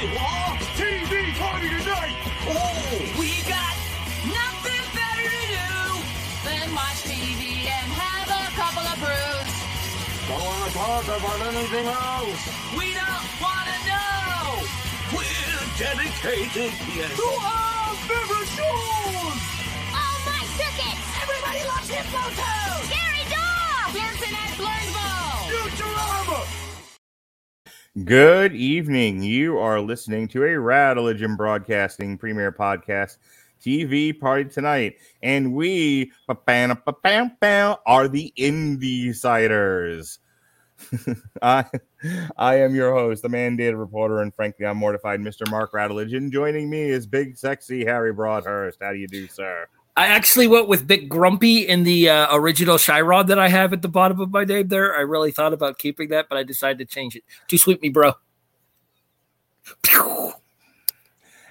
What? TV party tonight! Oh! We got nothing better to do than watch TV and have a couple of brews. Don't wanna talk about anything else! We don't want to know. We're dedicated yes. to our favorite shows! Oh, my circuit! Everybody loves Hippo Toad. Gary Dog! Pearson and Blurnsville. Good evening. You are listening to a Radulich Broadcasting Premier Podcast TV Party tonight, and we are the Indie-Siders. I, I am your host, the mandated reporter, and frankly, I'm mortified, Mr. Mark Radulich. Joining me is big, sexy Harry Broadhurst. How do you do, sir? I actually went with Big Grumpy in the uh, original Shyrod that I have at the bottom of my name there. I really thought about keeping that, but I decided to change it. Too sweet me, bro.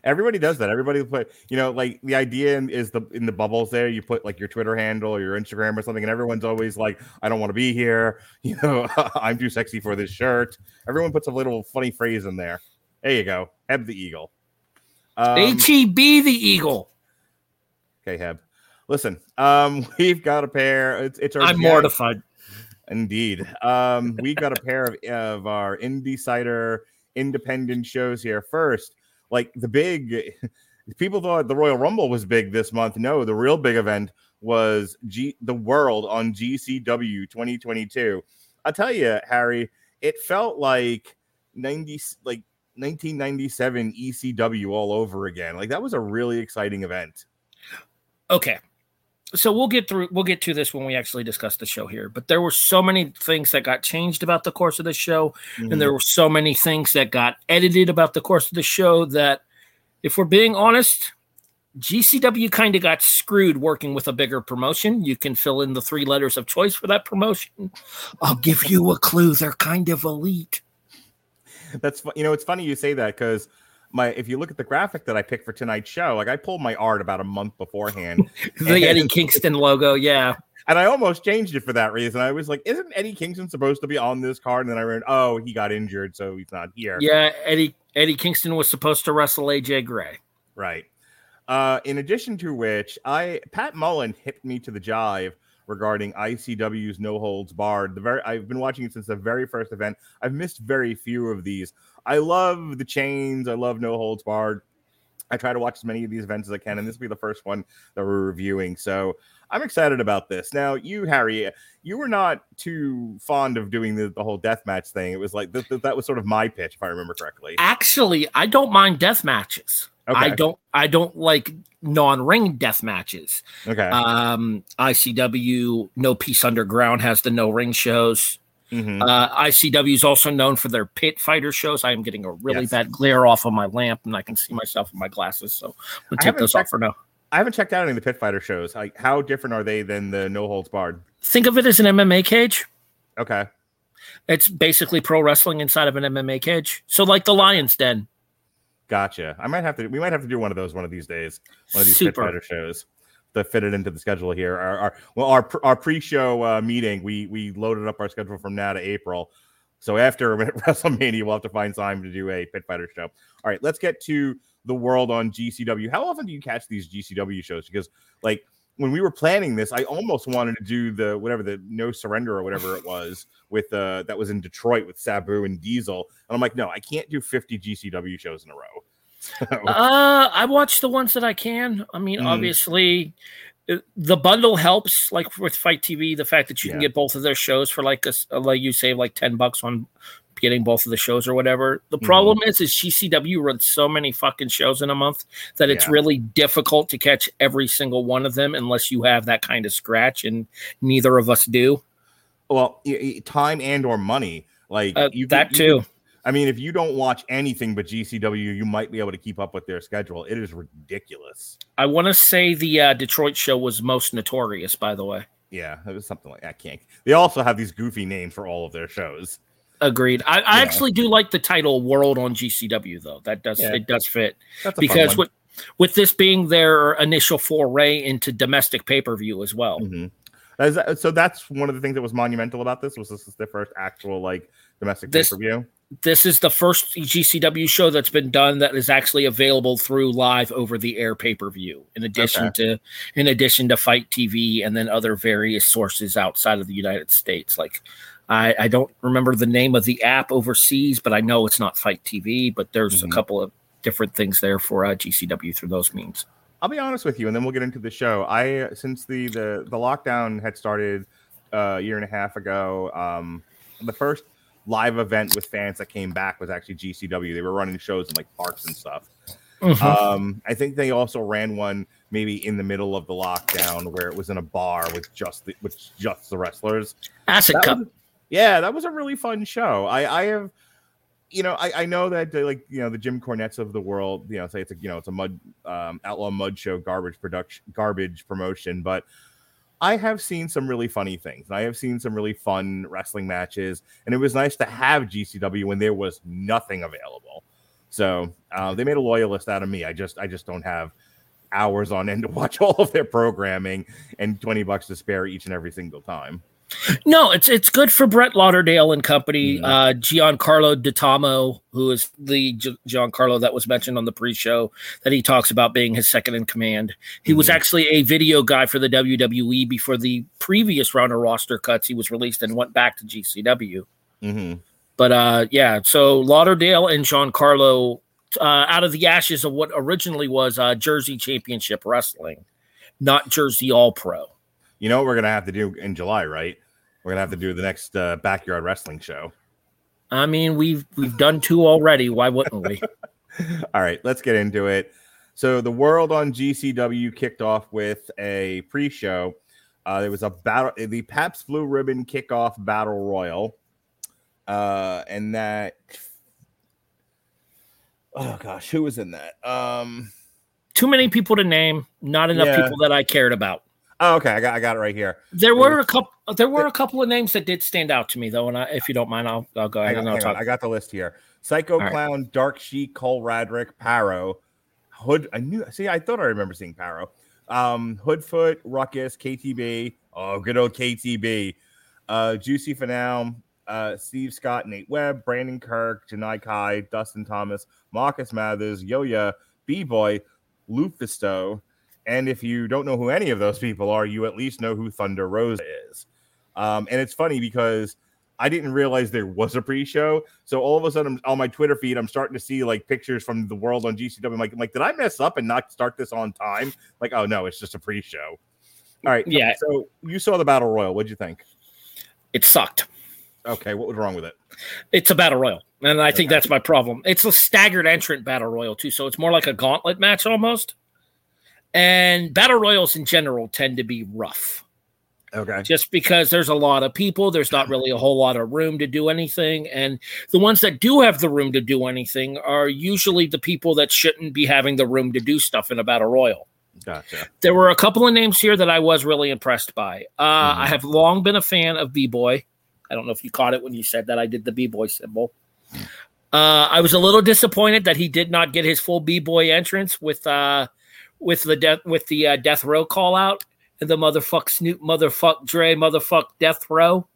Everybody does that. Everybody put, you know, like the idea is the in the bubbles there. You put like your Twitter handle or your Instagram or something, and everyone's always like, "I don't want to be here." You know, I'm too sexy for this shirt. Everyone puts a little funny phrase in there. There you go, Heb the Eagle. Um, HEB the Eagle. Heb. Listen, um, we've got a pair. It's it's our I'm mortified. Indeed. Um, we got a pair of, of our Indie Cider independent shows here. First, like the big people thought the Royal Rumble was big this month. No, the real big event was G the World on GCW 2022. I'll tell you, Harry, it felt like 90 like 1997 ECW all over again. Like that was a really exciting event. Okay. So we'll get through we'll get to this when we actually discuss the show here. But there were so many things that got changed about the course of the show, and mm-hmm. there were so many things that got edited about the course of the show that if we're being honest, GCW kind of got screwed working with a bigger promotion. You can fill in the three letters of choice for that promotion. I'll give you a clue. They're kind of elite. That's you know it's funny you say that because my if you look at the graphic that I picked for tonight's show, like I pulled my art about a month beforehand, The Eddie Kingston logo, yeah. and I almost changed it for that reason. I was like, "Isn't Eddie Kingston supposed to be on this card?" And then I read, "Oh, he got injured, so he's not here." Yeah, Eddie Eddie Kingston was supposed to wrestle AJ Gray. Right. Uh, in addition to which, I Pat Mullen hit me to the jive regarding ICW's No Holds Barred. The very I've been watching it since the very first event. I've missed very few of these. I love the chains. I love No Holds Barred. I try to watch as many of these events as I can, and this will be the first one that we're reviewing. So I'm excited about this. Now, you, Harry, you were not too fond of doing the, the whole death match thing. It was like th- th- that was sort of my pitch, if I remember correctly. Actually, I don't mind death matches. I don't I don't like non-ring death matches. Okay. Um ICW No Peace Underground has the no ring shows. Mhm. Uh ICW is also known for their pit fighter shows. I am getting a really Yes. bad glare off of my lamp and I can see myself in my glasses. So I'm gonna take those off for now. I haven't checked out any of the Pit Fighter shows. Like, how different are they than the No Holds Barred? Think of it as an MMA cage. Okay. It's basically pro wrestling inside of an MMA cage. So like the Lion's Den. Gotcha. I might have to. We might have to do one of those one of these days. One of these Super. Pit Fighter shows to fit it into the schedule here. Our, our well, our our pre-show uh, meeting, we we loaded up our schedule from now to April. So after WrestleMania, we'll have to find time to do a Pit Fighter show. All right, let's get to the world on GCW. How often do you catch these GCW shows? Because like when we were planning this, I almost wanted to do the whatever the No Surrender or whatever it was with uh that was in Detroit with Sabu and Diesel, and I'm like, no, I can't do 50 GCW shows in a row. So, Uh, I watch the ones that I can. I mean, Mhm. obviously, uh, the bundle helps. Like with FITE TV, the fact that you can get both of their shows for like a, uh, like you save like ten bucks on getting both of the shows or whatever. The Mhm. problem is, is GCW runs so many fucking shows in a month that it's Yeah. really difficult to catch every single one of them unless you have that kind of scratch, and neither of us do. well, time and or money, like Uh, you that you too. could- I mean, if you don't watch anything but GCW, you might be able to keep up with their schedule. It is ridiculous. I want to say the uh, Detroit show was most notorious, by the way. Yeah, it was something like I can't. They also have these goofy names for all of their shows. Agreed. I, I Yeah. actually do like the title "World" on GCW though. That does Yeah. it does fit That's a fun because with with this being their initial foray into domestic pay per view as well. Mhm. Is so that's one of the things that was monumental about this was this is their first actual like domestic This- pay per view. This is the first GCW show that's been done that is actually available through live over the air pay per view. In addition to, in addition to FITE TV and then other various sources outside of the United States. Like, I, I don't remember the name of the app overseas, but I know it's not FITE TV. But there's Mhm. a couple of different things there for uh, GCW through those means. I'll be honest with you, and then we'll get into the show. I since the the the lockdown had started uh, a year and a half ago. Um, the first live event with fans that came back was actually GCW. They were running shows in like parks and stuff. Um, I think they also ran one maybe in the middle of the lockdown where it was in a bar with just the, with just the wrestlers. Acid That Cup. was- yeah, that was a really fun show. I, I have, you know, I, I know that uh, like you know the Jim Cornettes of the world, you know, say it's a you know it's a mud um, outlaw mud show garbage production garbage promotion, but I have seen some really funny things. and I have seen some really fun wrestling matches, and it was nice to have GCW when there was nothing available. So uh, they made a loyalist out of me. I just I just don't have hours on end to watch all of their programming and 20 bucks to spare each and every single time. No, it's it's good for Brett Lauderdale and company. Mhm. Uh, Giancarlo Ditamo, who is the Gi- Giancarlo that was mentioned on the pre-show, that he talks about being his second in command. He was Mhm. actually a video guy for the WWE before the previous round of roster cuts. He was released and went back to GCW. hmm But uh, yeah, so Lauderdale and Giancarlo, uh, out of the ashes of what originally was uh, Jersey Championship Wrestling, not Jersey All Pro. You know what we're gonna have to do in July, right? We're gonna have to do the next uh, backyard wrestling show. I mean, we've we've done two already. Why wouldn't we? All right, let's get into it. So the world on GCW kicked off with a pre-show. Uh, there was a battle, the Pabst Blue Ribbon kickoff battle royal, uh, and that. Oh gosh, who was in that? Um. too many people to name, not enough Yeah. people that I cared about. Oh, okay, I got, I got it right here. There were was- a couple. There were a couple of names that did stand out to me, though. And I, if you don't mind, I'll I'll go ahead on, and I'll hang on. I got the list here. Psycho All right. Clown, Dark Sheik, Cole Radrick, Paro, Hood. I knew. See, I thought I remember seeing Paro. Um, Hoodfoot, Ruckus, KTB. Oh, good old KTB. Uh, Juicy Finale, uh, Steve Scott, Nate Webb, Brandon Kirk, Janai Kai, Dustin Thomas, Marcus Mathers, Yo-Ya, B-Boy, Lufisto. And if you don't know who any of those people are, you at least know who Thunder Rose is. Um, and it's funny because I didn't realize there was a pre-show. So all of a sudden on my Twitter feed, I'm starting to see like pictures from the world on GCW. I'm like, I'm like, did I mess up and not start this on time? Like, oh no, it's just a pre-show. All right. Yeah. So you saw the battle royal. What'd you think? It sucked. Okay, what was wrong with it? It's a battle royal, and I think that's my problem. It's a staggered entrant battle royal too, so it's more like a gauntlet match almost. And battle royals in general tend to be rough. Okay. just because there's a lot of people, there's not really a whole lot of room to do anything. And the ones that do have the room to do anything are usually the people that shouldn't be having the room to do stuff in a battle royal. Gotcha. There were a couple of names here that I was really impressed by. Uh, Mhm. I have long been a fan of B Boy. I don't know if you caught it when you said that I did the B Boy symbol. Uh, I was a little disappointed that he did not get his full B Boy entrance with uh, with the death with the uh, death row call out and the motherfuck Snoop, motherfuck Dre, motherfuck Death Row.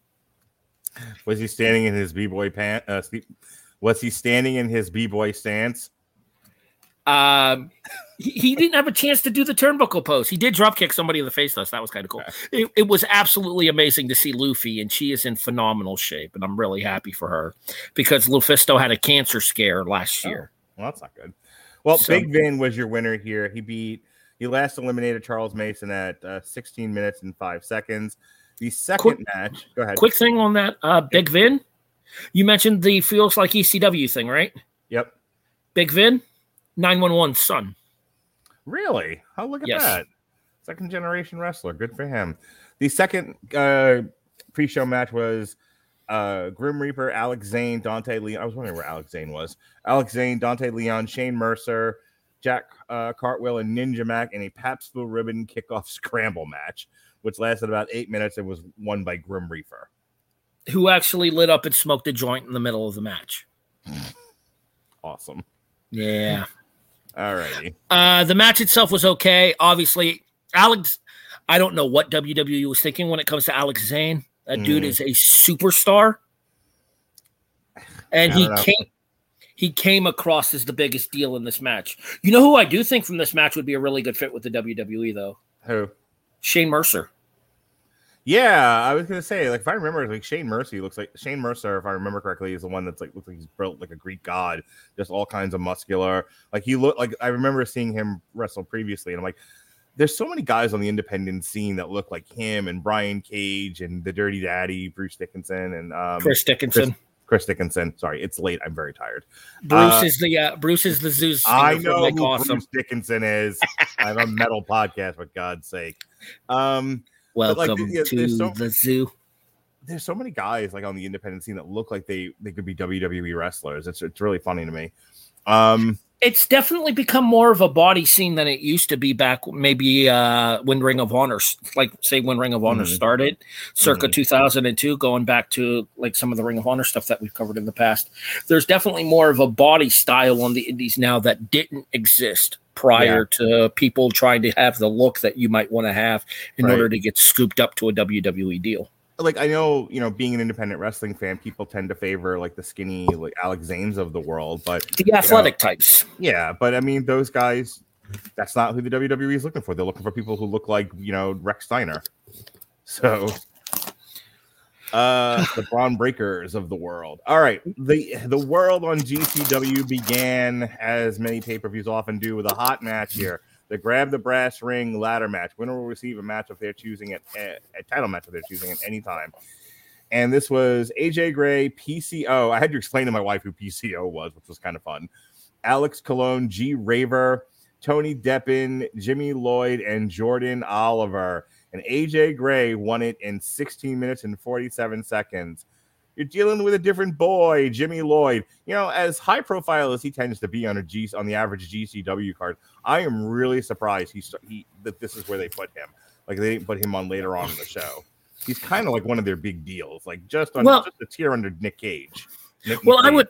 Was he standing in his b-boy pant? Uh, was he standing in his b-boy stance? Um, he, he didn't have a chance to do the turnbuckle pose. He did drop kick somebody in the face, though. So that was kind of cool. It, it was absolutely amazing to see Luffy, and she is in phenomenal shape, and I'm really happy for her because Lufisto had a cancer scare last Oh. year. Well, that's not good. Well, So- Big Vin was your winner here. He beat, he last eliminated Charles Mason at uh, 16 minutes and five seconds. The second match, go ahead. Quick thing on that, uh, Big Vin. You mentioned the feels like ECW thing, right? Yep. Big Vin, 911 son. Really? Oh, look at Yes. that. Second generation wrestler. Good for him. The second uh, pre show match was uh, Grim Reaper, Alex Zane, Dante Leon. I was wondering where Alex Zane was. Alex Zane, Dante Leon, Shane Mercer, Jack uh, Cartwheel, and Ninja Mac in a Pabst Blue Ribbon kickoff scramble match, which lasted about eight minutes and was won by Grim Reaper. who actually lit up and smoked a joint in the middle of the match. Awesome. Yeah. All righty. Uh, the match itself was okay. Obviously, Alex, I don't know what WWE was thinking when it comes to Alex Zane. That dude Mhm. is a superstar. and he know. came he came across as the biggest deal in this match. You know who I do think from this match would be a really good fit with the WWE though? Who? Shane Mercer. Yeah, I was gonna say, like, if I remember, like Shane Mercy looks like Shane Mercer, if I remember correctly, is the one that's like looks like he's built like a Greek god, just all kinds of muscular. Like he looked like I remember seeing him wrestle previously, and I'm like, there's so many guys on the independent scene that look like him, and Brian Cage, and the Dirty Daddy, Bruce Dickinson, and um, Chris Dickinson. Chris Dickinson. Sorry, it's late. I'm very tired. Bruce uh, is the uh, Bruce is the Zeus. I know Like who awesome. Bruce Dickinson is. I have a metal podcast, for God's sake. Um, like, Welcome yeah, to so- the zoo. there's so many guys like on the independent scene that look like they they could be WWE wrestlers. It's it's really funny to me. Um, It's definitely become more of a body scene than it used to be back maybe uh when Ring of Honor like say when Ring of Honor Mhm. started circa Mhm. 2002 going back to like some of the Ring of Honor stuff that we've covered in the past. There's definitely more of a body style on the indies now that didn't exist prior to people trying to have the look that you might want to have in Right. order to get scooped up to a WWE deal. Like I know you know being an independent wrestling fan, people tend to favor like the skinny like Alex Zanes of the world, but The athletic types. yeah, but I mean those guys. That's not who the WWE is looking for. They're looking for people who look like you know Rex Steiner. So, uh, the Bron Breakkers of the world. All right, the the world on GCW began as many pay per views often do with a hot match here. The grab the brass ring ladder match. Winner will receive a match of their choosing at a title match of their choosing at any time. And this was AJ Gray, PCO. I had to explain to my wife who PCO was, which was kind of fun. Alex Colon, G Raver, Tony Deppen, Jimmy Lloyd, and Jordan Oliver. And AJ Gray won it in 16 minutes and 47 seconds. You're dealing with a different boy, Jimmy Lloyd. You know, as high profile as he tends to be on a G on the average GCW card, I am really surprised he, he that this is where they put him. Like they didn't put him on later on in the show. He's kind of like one of their big deals, like just on Well- just a tier under Nick Gage. Nick Well, I Cage. would-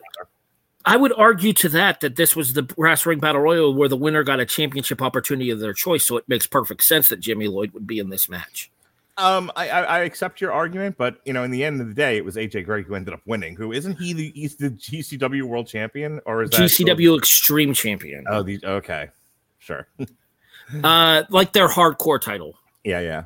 I would argue to that that this was the brass ring battle royal where the winner got a championship opportunity of their choice. So it makes perfect sense that Jimmy Lloyd would be in this match. Um, I, I I accept your argument, but you know, in the end of the day, it was AJ Gray who ended up winning. Who isn't he? The he's the GCW World Champion, or is that GCW Extreme Champion, Oh, the okay, sure, uh, like their hardcore title. yeah, yeah.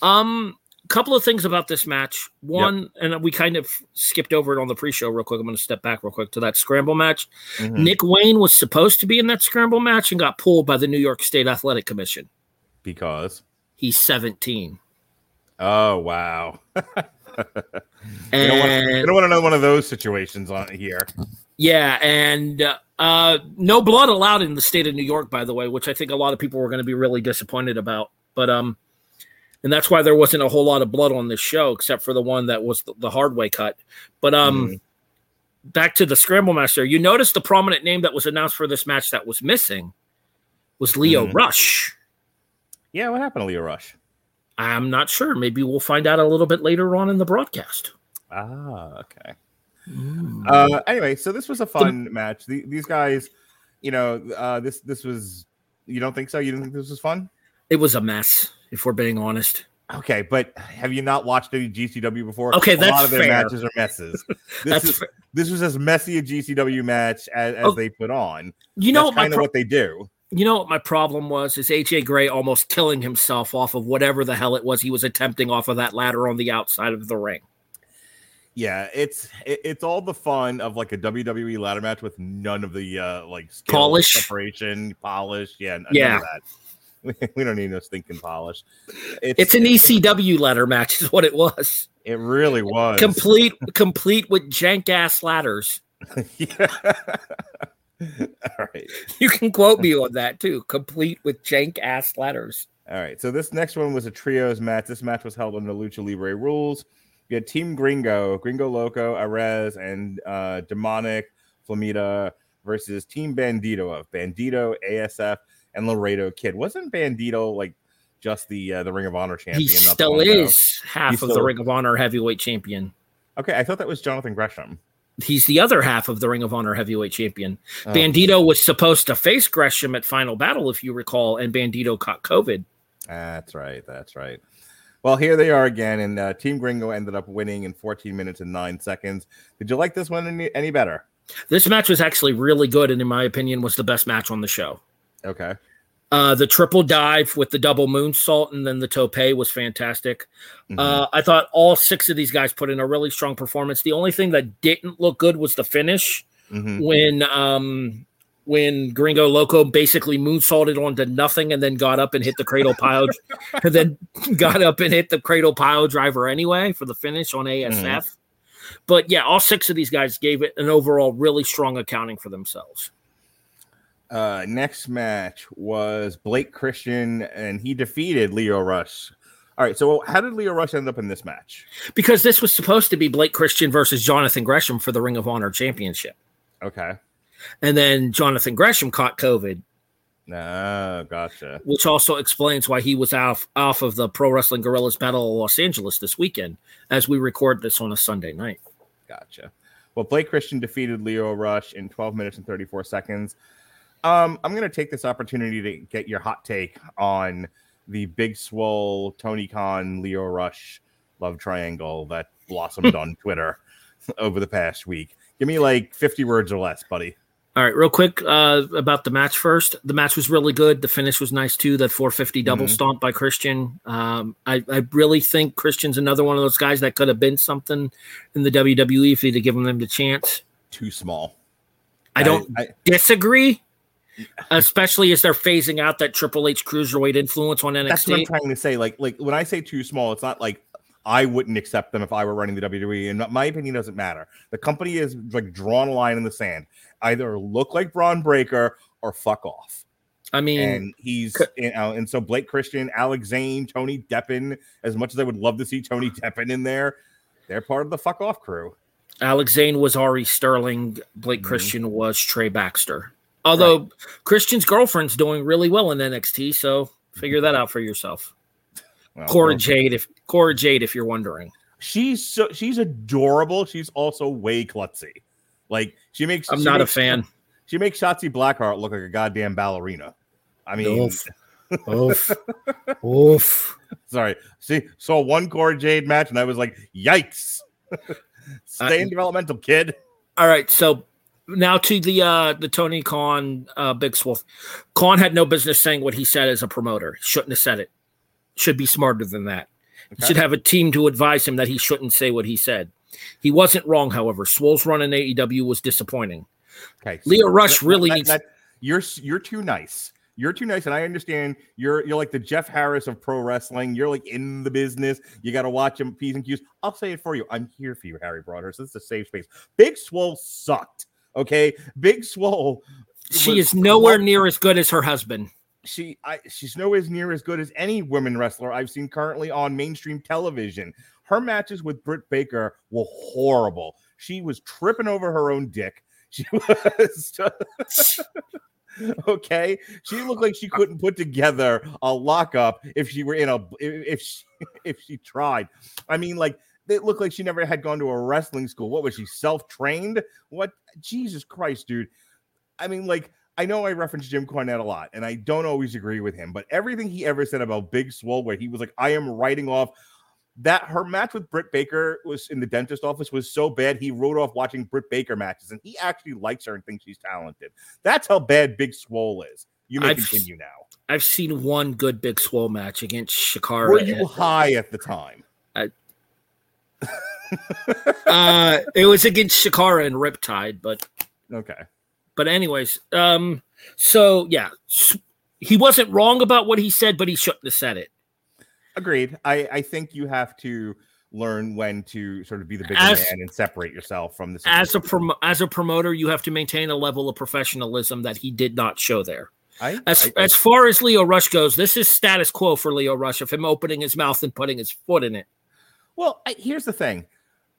Um, couple of things about this match. One, and we kind of skipped over it on the pre-show real quick. I'm going to step back real quick to that scramble match. Mhm. Nick Wayne was supposed to be in that scramble match and got pulled by the New York State Athletic Commission. Because He's 17. Oh wow, And you don't, want, you don't want another one of those situations on here. Yeah, and uh, no blood allowed in the state of New York, by the way, which I think a lot of people were going to be really disappointed about. But um, and that's why there wasn't a whole lot of blood on this show, except for the one that was the, the hard way cut. But um, Mhm. back to the scramble match there. You notice the prominent name that was announced for this match that was missing was Leo Mhm. Rush. Yeah, what happened to Lio Rush? I'm not sure. Maybe we'll find out a little bit later on in the broadcast. Ah, okay. Uh, anyway, so this was a fun match. The, these guys, you know, uh, this this was. You don't think so? You didn't think this was fun? It was a mess, if we're being honest. Okay, but have you not watched any GCW before? Okay, a that's lot of their fair. matches are messes. This That's is fa- this was as messy a GCW match as, as Oh, they put on. you know That's what my kind of pro- what they do. You know what my problem was? Is AJ Gray almost killing himself off of whatever the hell it was he was attempting off of that ladder on the outside of the ring. Yeah, it's it, it's all the fun of like a WWE ladder match with none of the uh like Polish. separation, polish. Yeah, none Yeah. of that. We, don't need no stinking polish. It's an ECW ladder match, is what it was. It really was Complete, complete with jank ass ladders. yeah. all right. You can quote me on that too. Complete with jank ass letters. All right. So this next one was a trios match. This match was held under Lucha Libre rules. We had Team Gringo, Gringo Loco, Arez, and uh, Demonic Flamita versus Team Bandito of Bandito, ASF, and Laredo Kid. Wasn't Bandito like just the uh, the Ring of Honor champion? He still ago? is half He's of the Ring of Honor heavyweight champion. Okay, I thought that was Jonathan Gresham. He's the other half of the Ring of Honor heavyweight champion. Oh. Bandito was supposed to face Gresham at Final Battle, if you recall, and Bandito caught COVID. That's right. That's right. Well, here they are again, and uh, Team Gringo ended up winning in 14 minutes and nine seconds. Did you like this one any, any better? This match was actually really good, and in my opinion, was the best match on the show. Okay. Uh, the triple dive with the double moonsault and then the tope was fantastic. Mhm. Uh, I thought all six of these guys put in a really strong performance. The only thing that didn't look good was the finish Mhm. when um, when Gringo Loco basically moonsaulted onto nothing and then got up and hit the cradle pile, and then got up and hit the cradle pile driver anyway for the finish on ASF. But yeah, all six of these guys gave it an overall really strong accounting for themselves. Uh, next match was Blake Christian, and he defeated Lio Rush. All right, so how did Lio Rush end up in this match? because this was supposed to be Blake Christian versus Jonathan Gresham for the Ring of Honor Championship. Okay. And then Jonathan Gresham caught COVID, No, gotcha. which also explains why he was off off of the Pro Wrestling Guerrillas Battle of Los Angeles this weekend as we record this on a Sunday night. Gotcha. Well, Blake Christian defeated Lio Rush in 12 minutes and 34 seconds. Um, I'm going to take this opportunity to get your hot take on the Big Swole, Tony Khan, Lio Rush love triangle that blossomed on Twitter over the past week. Give me like 50 words or less, buddy. All right, real quick uh, about the match first. The match was really good. The finish was nice too. That 450 double Mhm. stomp by Christian. Um, I, I really think Christian's another one of those guys that could have been something in the WWE if they'd have given them the chance. Too small. I don't I, disagree, especially as they're phasing out that Triple H cruiserweight influence on NXT. that's what I'm trying to say. Like, like when I say too small, it's not like I wouldn't accept them if I were running the WWE. And my opinion doesn't matter. The company is like drawn a line in the sand. Either look like Bron Breakker or fuck off. I mean, And he's you know, and so Blake Christian, Alex Zane, Tony Deppen. As much as I would love to see Tony Deppen in there, they're part of the fuck off crew. Alex Zane was Ari Sterling. Blake Mhm. Christian was Trey Baxter. Although Christian's girlfriend's doing really well in NXT, so figure that out for yourself. Well, Cora well, Jade, if Cora Jade, if you're wondering. she's so she's adorable. She's also way klutzy. Like she makes. I'm she not a fan. She makes Shotzi Blackheart look like a goddamn ballerina. I mean, Oof. Oof. Oof. sorry. See, saw one Cora Jade match and I was like, yikes. Stay in Uh, developmental, kid. All right, so now to the uh the Tony Khan uh Big Swole. Khan had no business saying what he said as a promoter. Shouldn't have said it. Should be smarter than that. Okay. should have a team to advise him that he shouldn't say what he said. He wasn't wrong, however. Swole's run in AEW was disappointing. Okay, Lio Rush that- really that- needs- that- you're you're too nice. You're too nice, and I understand you're you're like the Jeff Harris of pro wrestling. You're like in the business. You got to watch him P's and Q's. I'll say it for you. I'm here for you, Harry Broadhurst. This is a safe space. Big Swole sucked. Okay, Big Swole. She is nowhere near as good as her husband. She I she's nowhere near as good as any women wrestler I've seen currently on mainstream television. Her matches with Britt Baker were horrible. She was tripping over her own dick. She was okay. She looked like she couldn't put together a lockup if she were in a if she if she tried. I mean, like it looked like she never had gone to a wrestling school. What was she self trained? What Jesus Christ, dude? I mean, like I know I reference Jim Cornette a lot, and I don't always agree with him, but everything he ever said about Big Swole, where he was like, I am writing off that her match with Britt Baker was in the dentist office was so bad he wrote off watching Britt Baker matches, and he actually likes her and thinks she's talented. That's how bad Big Swole is. You may I've- continue now. I've seen one good Big Swole match against Shakara. Were you high at the time? uh, it was against Shakara and Riptide, but Okay. but anyways, um, so yeah, he wasn't wrong about what he said, but he shouldn't have said it. Agreed. I, I think you have to learn when to sort of be the bigger As- man and separate yourself from the As a prom- as a promoter, you have to maintain a level of professionalism that he did not show there. I, As I- as far as Lio Rush goes, this is status quo for Lio Rush of him opening his mouth and putting his foot in it. Well, I, here's the thing,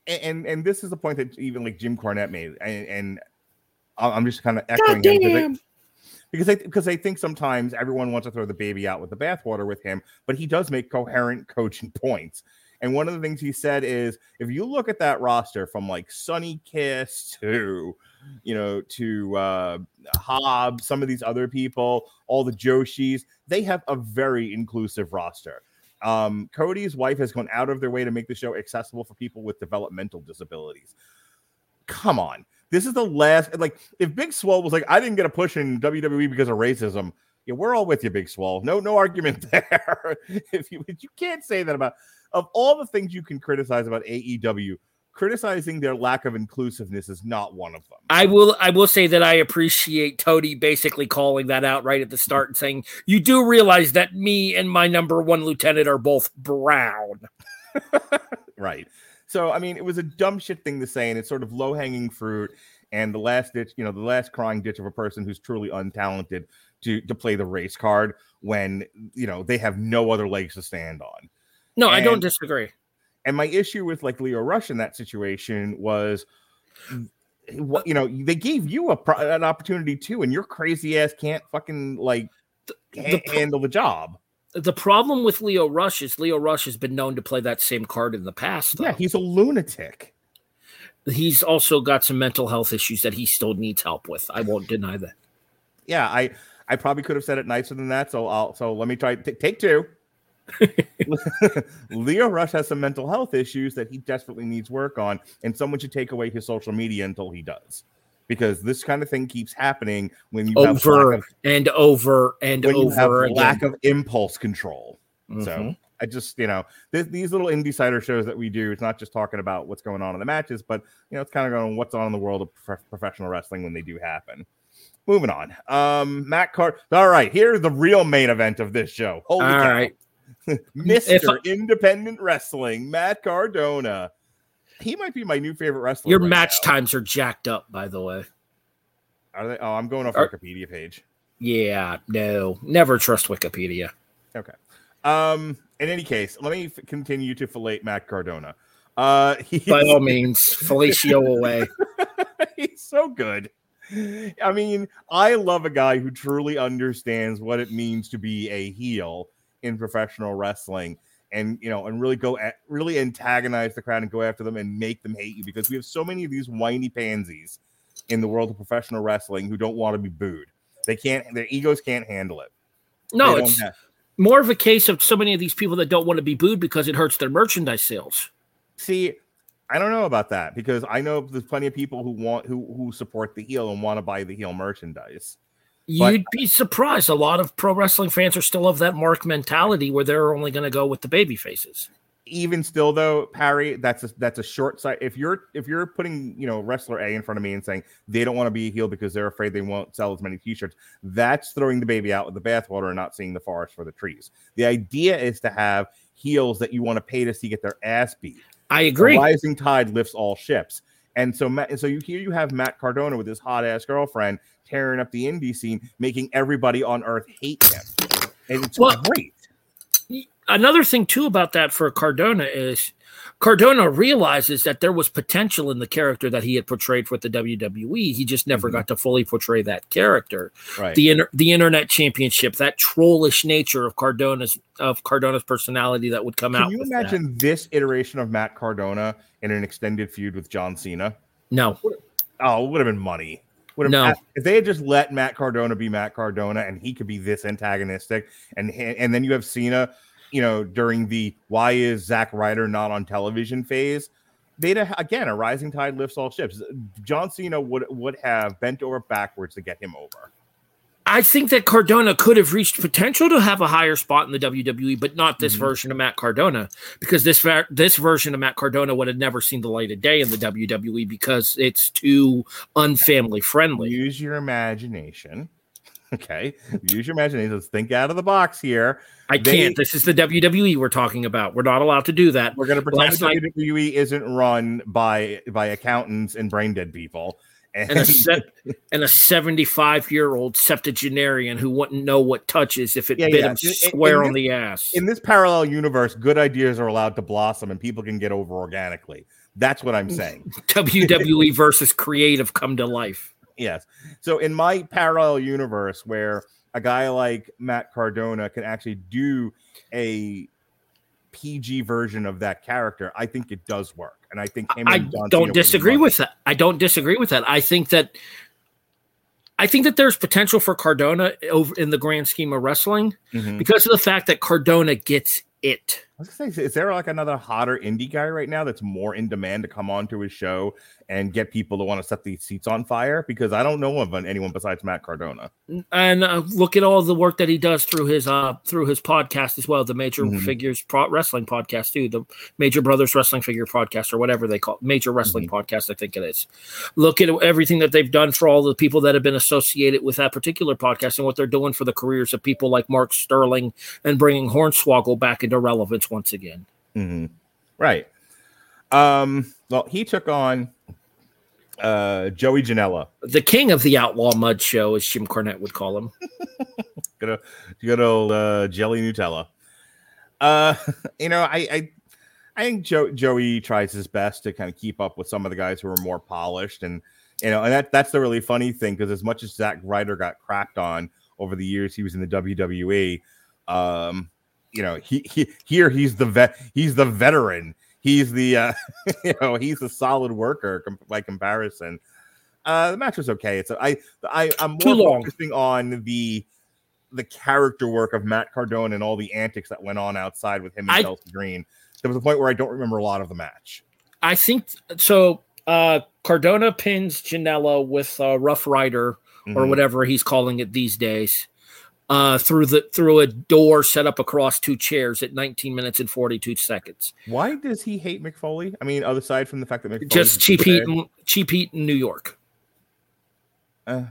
and, and and this is the point that even like Jim Cornette made, and, and I'm just kind of echoing him because I, because I because I think sometimes everyone wants to throw the baby out with the bathwater with him, but he does make coherent coaching points. And one of the things he said is, if you look at that roster from like Sonny Kiss to, you know, to uh, Hobbs, some of these other people, all the Joshis, they have a very inclusive roster. Um, Cody's wife has gone out of their way to make the show accessible for people with developmental disabilities. Come on. This is the last like if Big Swole was like, I didn't get a push in WWE because of racism. Yeah, we're all with you, Big Swole. No, no argument there. if you you can't say that about of all the things you can criticize about AEW, criticizing their lack of inclusiveness is not one of them. I will I will say that I appreciate Tony basically calling that out right at the start and saying, You do realize that me and my number one lieutenant are both brown. right. So I mean, it was a dumb shit thing to say, and it's sort of low hanging fruit. And the last ditch, you know, the last crying ditch of a person who's truly untalented to to play the race card when you know they have no other legs to stand on. No, I don't disagree. And my issue with like Lio Rush in that situation was, eh, what you know, they gave you a pro- an opportunity too, and your crazy ass can't fucking like the pro- handle the job. The problem with Lio Rush is Lio Rush has been known to play that same card in the past. Though. Yeah, he's a lunatic. he's also got some mental health issues that he still needs help with. I won't deny that. Yeah, I I probably could have said it nicer than that. So I'll so let me try t- take two. Lio Rush has some mental health issues that he desperately needs work on, and someone should take away his social media until he does, because this kind of thing keeps happening when you have over lack of, and over and have over again. lack of impulse control. So Mhm. I just you know th- these little indie cider shows that we do. It's not just talking about what's going on in the matches, but you know it's kind of going what's on in the world of prof- professional wrestling when they do happen. Moving on. Um, Matt Card. All right, here's the real main event of this show. Holy All cow. right. Mr. I- Independent Wrestling, Matt Cardona. He might be my new favorite wrestler. Your right match now. times are jacked up, by the way. Are they? Oh, I'm going off Are- Wikipedia page. Yeah, no, never trust Wikipedia. Okay. Um. In any case, let me f- continue to fillet Matt Cardona. Uh, By all means, Felicio away. he's so good. I mean, I love a guy who truly understands what it means to be a heel in professional wrestling, and you know, and really go at really antagonize the crowd and go after them and make them hate you because we have so many of these whiny pansies in the world of professional wrestling who don't want to be booed. They can't. Their egos can't handle it. No, it's have- more of a case of so many of these people that don't want to be booed because it hurts their merchandise sales. See, I don't know about that because I know there's plenty of people who want who who support the heel and want to buy the heel merchandise. But- You'd be surprised. A lot of pro wrestling fans are still of that mark mentality where they're only going to go with the baby faces. Even still, though, Parry, that's a, that's a short sight. If you're if you're putting you know wrestler A in front of me and saying they don't want to be a heel because they're afraid they won't sell as many T-shirts, that's throwing the baby out with the bathwater and not seeing the forest for the trees. The idea is to have heels that you want to pay to see get their ass beat. I agree. rising tide lifts all ships. And so, Matt, and so you here you have Matt Cardona with his hot ass girlfriend tearing up the indie scene, making everybody on earth hate him, and it's Well- great. Another thing too about that for Cardona is Cardona realizes that there was potential in the character that he had portrayed with the WWE. He just never Mhm. got to fully portray that character. Right. The inter- the internet championship, that trollish nature of Cardona's of Cardona's personality that would come Can out. Can you with that. imagine this iteration of Matt Cardona in an extended feud with John Cena? No, Oh, it would have been money. Would have, No. if they had just let Matt Cardona be Matt Cardona and he could be this antagonistic, and and then you have Cena, you know, during the why is Zack Ryder not on television phase, they'd again a rising tide lifts all ships. John Cena would would have bent over backwards to get him over. I think that Cardona could have reached potential to have a higher spot in the WWE, but not this Mhm. version of Matt Cardona, because this ver- this version of Matt Cardona would have never seen the light of day in the WWE because it's too unfamily friendly. Use your imagination. Okay, use your imagination. Let's think out of the box here. I They- can't. This is the WWE we're talking about. We're not allowed to do that. We're going to pretend Last night- WWE isn't run by by accountants and brain dead people. And, And a se- and a seventy five year old septuagenarian who wouldn't know what touches if it Yeah, bit yeah. him In- in- square in on the ass. in this parallel universe, good ideas are allowed to blossom and people can get over organically. That's what I'm saying. WWE versus creative come to life. Yes. So in my parallel universe where a guy like Matt Cardona can actually do a PG version of that character, I think it does work. And I think I John don't would disagree with that. I don't disagree with that. I think that I think that there's potential for Cardona over in the grand scheme of wrestling. Mhm. because of the fact that Cardona gets it. I was gonna say, is there like another hotter indie guy right now that's more in demand to come onto his show and get people to want to set these seats on fire? Because I don't know of anyone besides Matt Cardona. And uh, look at all the work that he does through his uh through his podcast as well, the Major Mhm. Figures Pro Wrestling podcast too, the Major Brothers Wrestling Figure podcast or whatever they call it, Major Wrestling podcast, I think it is. Look at everything that they've done for all the people that have been associated with that particular podcast and what they're doing for the careers of people like Mark Sterling and bringing Hornswoggle back into relevance once again. Mhm. Right. Um. Well, he took on uh Joey Janela. The king of the Outlaw Mud Show, as Jim Cornette would call him. Good, old- good old uh, jelly Nutella. Uh, you know, I, I, I think Joe, Joey tries his best to kind of keep up with some of the guys who are more polished, and you know, and that that's the really funny thing because as much as Zack Ryder got cracked on over the years he was in the WWE, um, you know, he, he here he's the vet, he's the veteran, he's the uh, you know, he's a solid worker com- by comparison. Uh, the match was okay. It's I I I'm more Too long. focusing on the the character work of Matt Cardona and all the antics that went on outside with him and I- Chelsea Green. There was a point where I don't remember a lot of the match. I think so. Uh, Cardona pins Janela with uh, Rough Rider or Mhm. whatever he's calling it these days uh, through the through a door set up across two chairs at 19 minutes and 42 seconds. Why does he hate Mick Foley? I mean, other side from the fact that Mick Foley Just cheap heat, in, cheap heat in New York. Uh,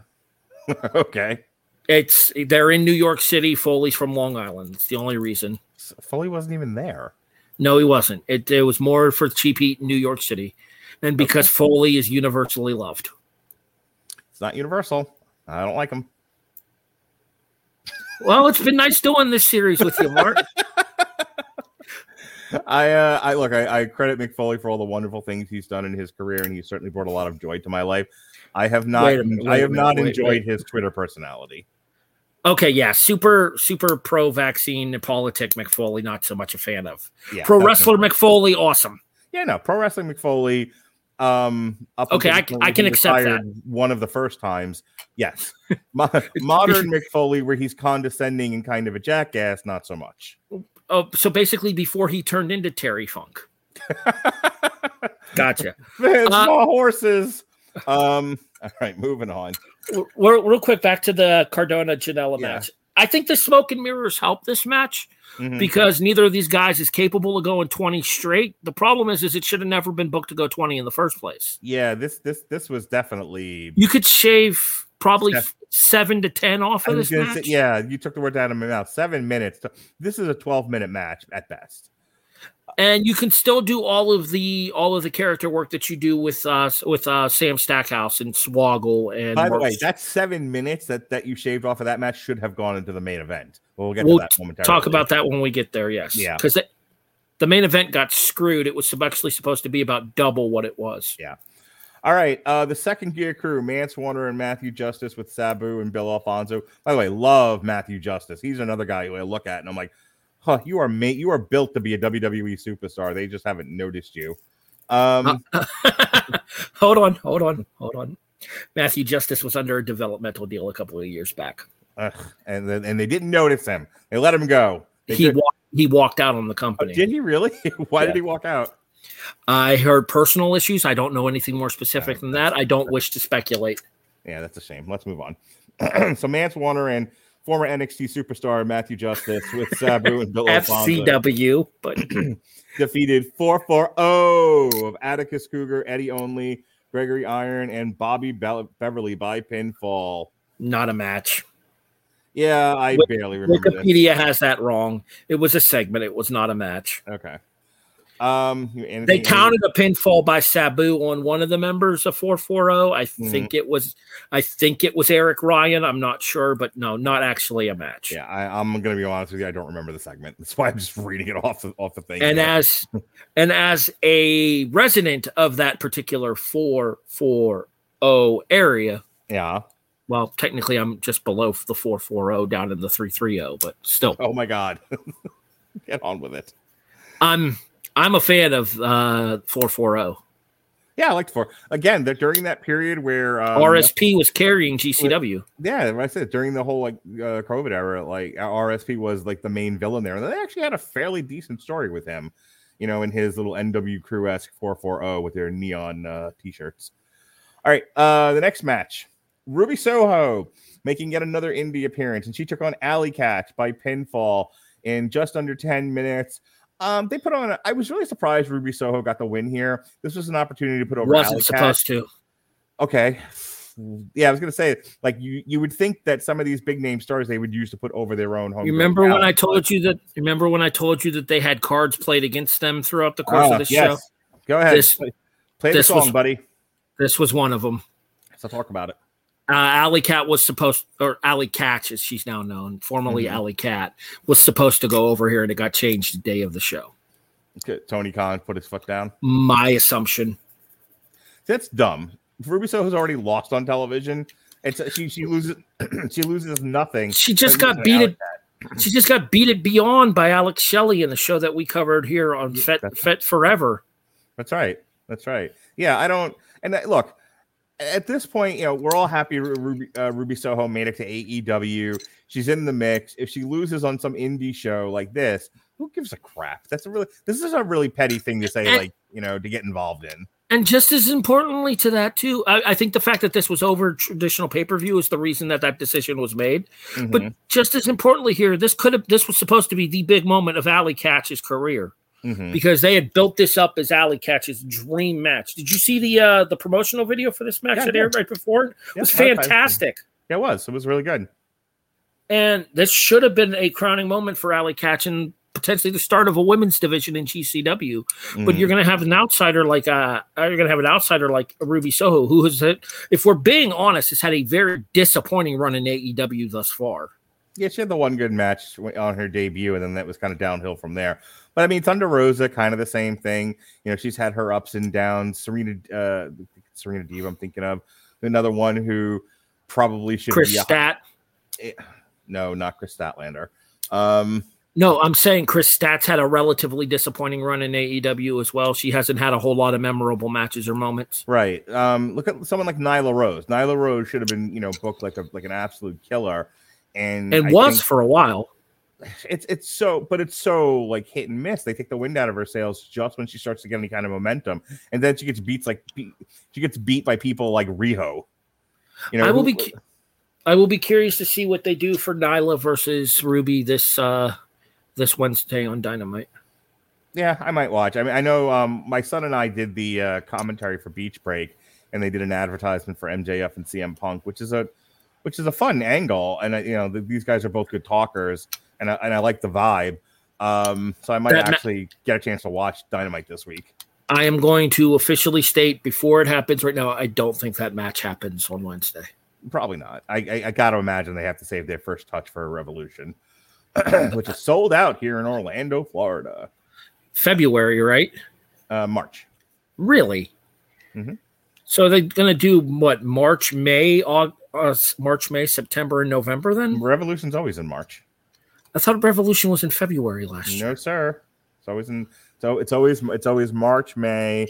okay, It's they're in New York City. Foley's from Long Island. It's the only reason. Foley wasn't even there. No, he wasn't. It, it was more for cheap heat in New York City, and because Foley is universally loved. It's not Universal. I don't like him. Well, it's been nice doing this series with you, Mark. I uh, I look, I, I credit Mick Foley for all the wonderful things he's done in his career, and he's certainly brought a lot of joy to my life. I have not, Wait a minute, I have minute, not wait, enjoyed wait. his Twitter personality. Okay, yeah, super, super pro vaccine politic Mick Foley, not so much a fan of. Yeah, Pro wrestler Mick Foley, awesome. Yeah, no, pro wrestling Mick Foley. Um, up Okay, I can- I can accept that. One of the first times, yes. Mo- modern Mick Foley, where he's condescending and kind of a jackass, not so much. Oh, so basically, before he turned into Terry Funk. Gotcha. Man, Uh, small horses. Um, all right, moving on. Real, real quick, back to the Cardona Janela Yeah. match. I think the smoke and mirrors help this match Mhm. because neither of these guys is capable of going 20 straight. The problem is, is it should have never been booked to go 20 in the first place. Yeah, this this this was definitely. You could shave probably Yeah. f- seven to 10 off of this match. say, yeah, you took the word out of my mouth. Seven minutes. This is a twelve-minute match at best. And you can still do all of the all of the character work that you do with uh with uh Sam Stackhouse and Swoggle and By the Mark way, that seven minutes that that you shaved off of that match should have gone into the main event. We'll get We'll to that momentarily. talk about that when we get there. Yes, Yeah. because the main event got screwed. It was actually supposed to be about double what it was. Yeah. All right. Uh, the second gear crew, Mance Warner and Matthew Justice with Sabu and Bill Alfonso. By the way, love Matthew Justice. He's another guy who I look at and I'm like, huh, you are made, you are built to be a WWE superstar. They just haven't noticed you. Um, hold on, hold on, hold on. Matthew Justice was under a developmental deal a couple of years back. ugh, and then and they didn't notice him. They let him go. They He did- walked, he walked out on the Oh, company. did he really? Why Yeah. did he walk out? I heard personal issues. I don't know anything more specific than that. I don't wish to speculate. Yeah, that's a shame. Let's move on. so Mance Warner and former NXT superstar Matthew Justice with Sabu and Bill. FCW, but defeated 4-4-0 of Atticus Cougar, Eddie Only, Gregory Iron, and Bobby Be- Beverly by pinfall. not a match. Yeah, I Wik- barely remember this. Wikipedia has that wrong. It was a segment. It was not a match. Okay. Um, They counted a pinfall by Sabu on one of the members of 440. I Mm-hmm. think it was I think it was Eric Ryan. I'm not sure, but no, not actually a match. Yeah, I, I'm gonna be honest with you. I don't remember the segment. That's why I'm just reading it off the, off the thing. And as and as a resident of that particular 440 area, yeah. well, technically I'm just below the 440 down in the 330, but still. Oh my god. Get on with it. I'm I'm a fan of uh 440. Yeah, I liked four. Again, that during that period where um, RSP was carrying GCW. Yeah, I said during the whole like uh, COVID era, like RSP was like the main villain there, and they actually had a fairly decent story with him. You know, in his little NW crew esque four four zero with their neon uh, t-shirts. All right, uh, the next match, Ruby Soho making yet another indie appearance, and she took on Allie Katch by pinfall in just under ten minutes. Um, they put on. A, I was really surprised Ruby Soho got the win here. This was an opportunity to put over. Wasn't supposed to. Okay. Yeah, I was gonna say, like you, you would think that some of these big name stars they would use to put over their own home. You remember when I told you that? Remember when I told you that they had cards played against them throughout the course Ah, of the yes. show? Go ahead. This- play play the this song, was- buddy. This was one of them. So talk about it. Uh, Alley Cat was supposed, or Allie Katch, as she's now known, formerly Mhm. Alley Cat, was supposed to go over here, and it got changed the day of the show. Okay, Tony Khan put his foot down. My assumption. That's dumb. Ruby Soho's already lost on television. It's she she loses she loses nothing. She just got losing beat it. She just got beat it beyond by Alex Shelley in the show that we covered here on Yeah, Fet Fet Forever. That's right. That's right. Yeah, I don't. And that, look, at this point, you know, we're all happy Ruby, uh, Ruby Soho made it to AEW. She's in the mix. If she loses on some indie show like this, who gives a crap? That's a really. This is a really petty thing to say, And- like you know, to get involved in. And just as importantly to that too, I, I think the fact that this was over traditional pay per view is the reason that that decision was made. But Mhm, just as importantly here, this could have this was supposed to be the big moment of Allie Katch's career mhm. because they had built this up as Allie Katch's dream match. Did you see the uh the promotional video for this match Yeah, that aired right before? It Yeah, was fantastic. Yeah, it was. It was really good. And this should have been a crowning moment for Allie Katch and potentially the start of a women's division in GCW. But Mhm. you're going to have an outsider like uh, you're going to have an outsider like Ruby Soho, who has, if we're being honest, has had a very disappointing run in AEW thus far. Yeah, she had the one good match on her debut, and then that was kind of downhill from there. But I mean, Thunder Rosa, kind of the same thing. You know, she's had her ups and downs. Serena, uh, Serena Deeb, I'm thinking of another one who probably should Chris be. a- Stat. no, not Kris Statlander. Um, No, I'm saying Kris Stat's had a relatively disappointing run in AEW as well. She hasn't had a whole lot of memorable matches or moments. right. Um, look at someone like Nyla Rose. Nyla Rose should have been, you know, booked like a like an absolute killer, and And I was for a while. it's it's so but it's so like hit and miss they take the wind out of her sails just when she starts to get any kind of momentum and then she gets beats like she gets beat by people like riho you know I will who- be I will be curious to see what they do for Nyla versus Ruby this uh this Wednesday on Dynamite. yeah i might watch i mean i know um my son and i did the uh commentary for beach break and they did an advertisement for mjf and cm punk which is a which is a fun angle and I, you know th- these guys are both good talkers and I, and I like the vibe um so i might That ma- actually get a chance to watch dynamite this week I am going to officially state before it happens right now, I don't think that match happens on Wednesday. Probably not. I, I, I got to imagine they have to save their first touch for a revolution, which is sold out here in Orlando, Florida, February, right? uh, March. Really? Mhm. So they're going to do what? March, May, Aug- uh, March, May, September, and November. Then Revolution's always in March. I thought Revolution was in February last year. No, sir. It's always in. So it's always it's always March, May,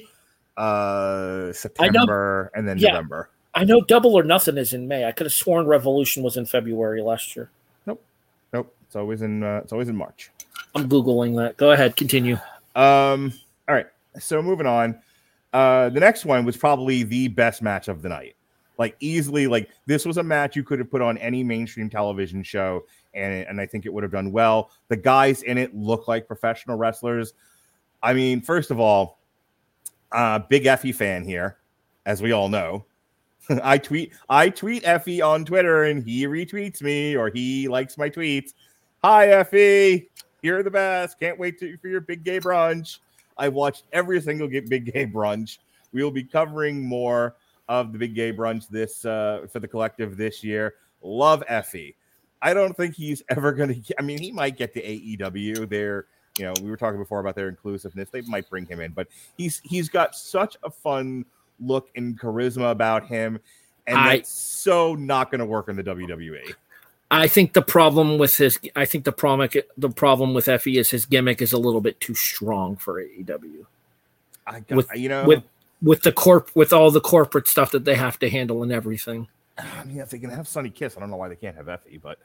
uh, September, and then Yeah. November. I know Double or Nothing is in May. I could have sworn Revolution was in February last year. Nope, nope. It's always in. Uh, it's always in March. I'm googling that. Go ahead, continue. Um. All right. So moving on. Uh, the next one was probably the best match of the night. Like easily, like this was a match you could have put on any mainstream television show, and and I think it would have done well. The guys in it look like professional wrestlers. I mean, first of all, uh, big Effy fan here, as we all know. I tweet I tweet Effy on Twitter, and he retweets me or he likes my tweets. Hi Effy, you're the best. Can't wait to, for your big gay brunch. I've watched every single big gay brunch. We will be covering more of the big gay brunch this uh, for the collective this year. Love Effy. I don't think he's ever going to. I mean, he might get to AEW. There, you know, we were talking before about their inclusiveness. They might bring him in, but he's he's got such a fun look and charisma about him, and I- that's so not going to work in the. WWE. I think the problem with his, I think the problem, the problem with Effy is his gimmick is a little bit too strong for AEW. I With- you know, with with the corp with all the corporate stuff that they have to handle and everything. I mean, if they can have Sonny Kiss, I don't know why they can't have Effy, but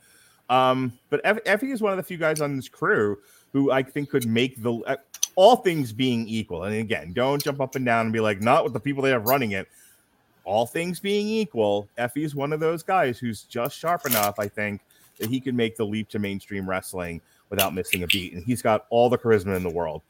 um, but Effy is one of the few guys on this crew who I think could make the uh, all things being equal. And again, don't jump up and down and be like, not with the people they have running it. All things being equal, Effy is one of those guys who's just sharp enough, I think, that he can make the leap to mainstream wrestling without missing a beat. And he's got all the charisma in the world.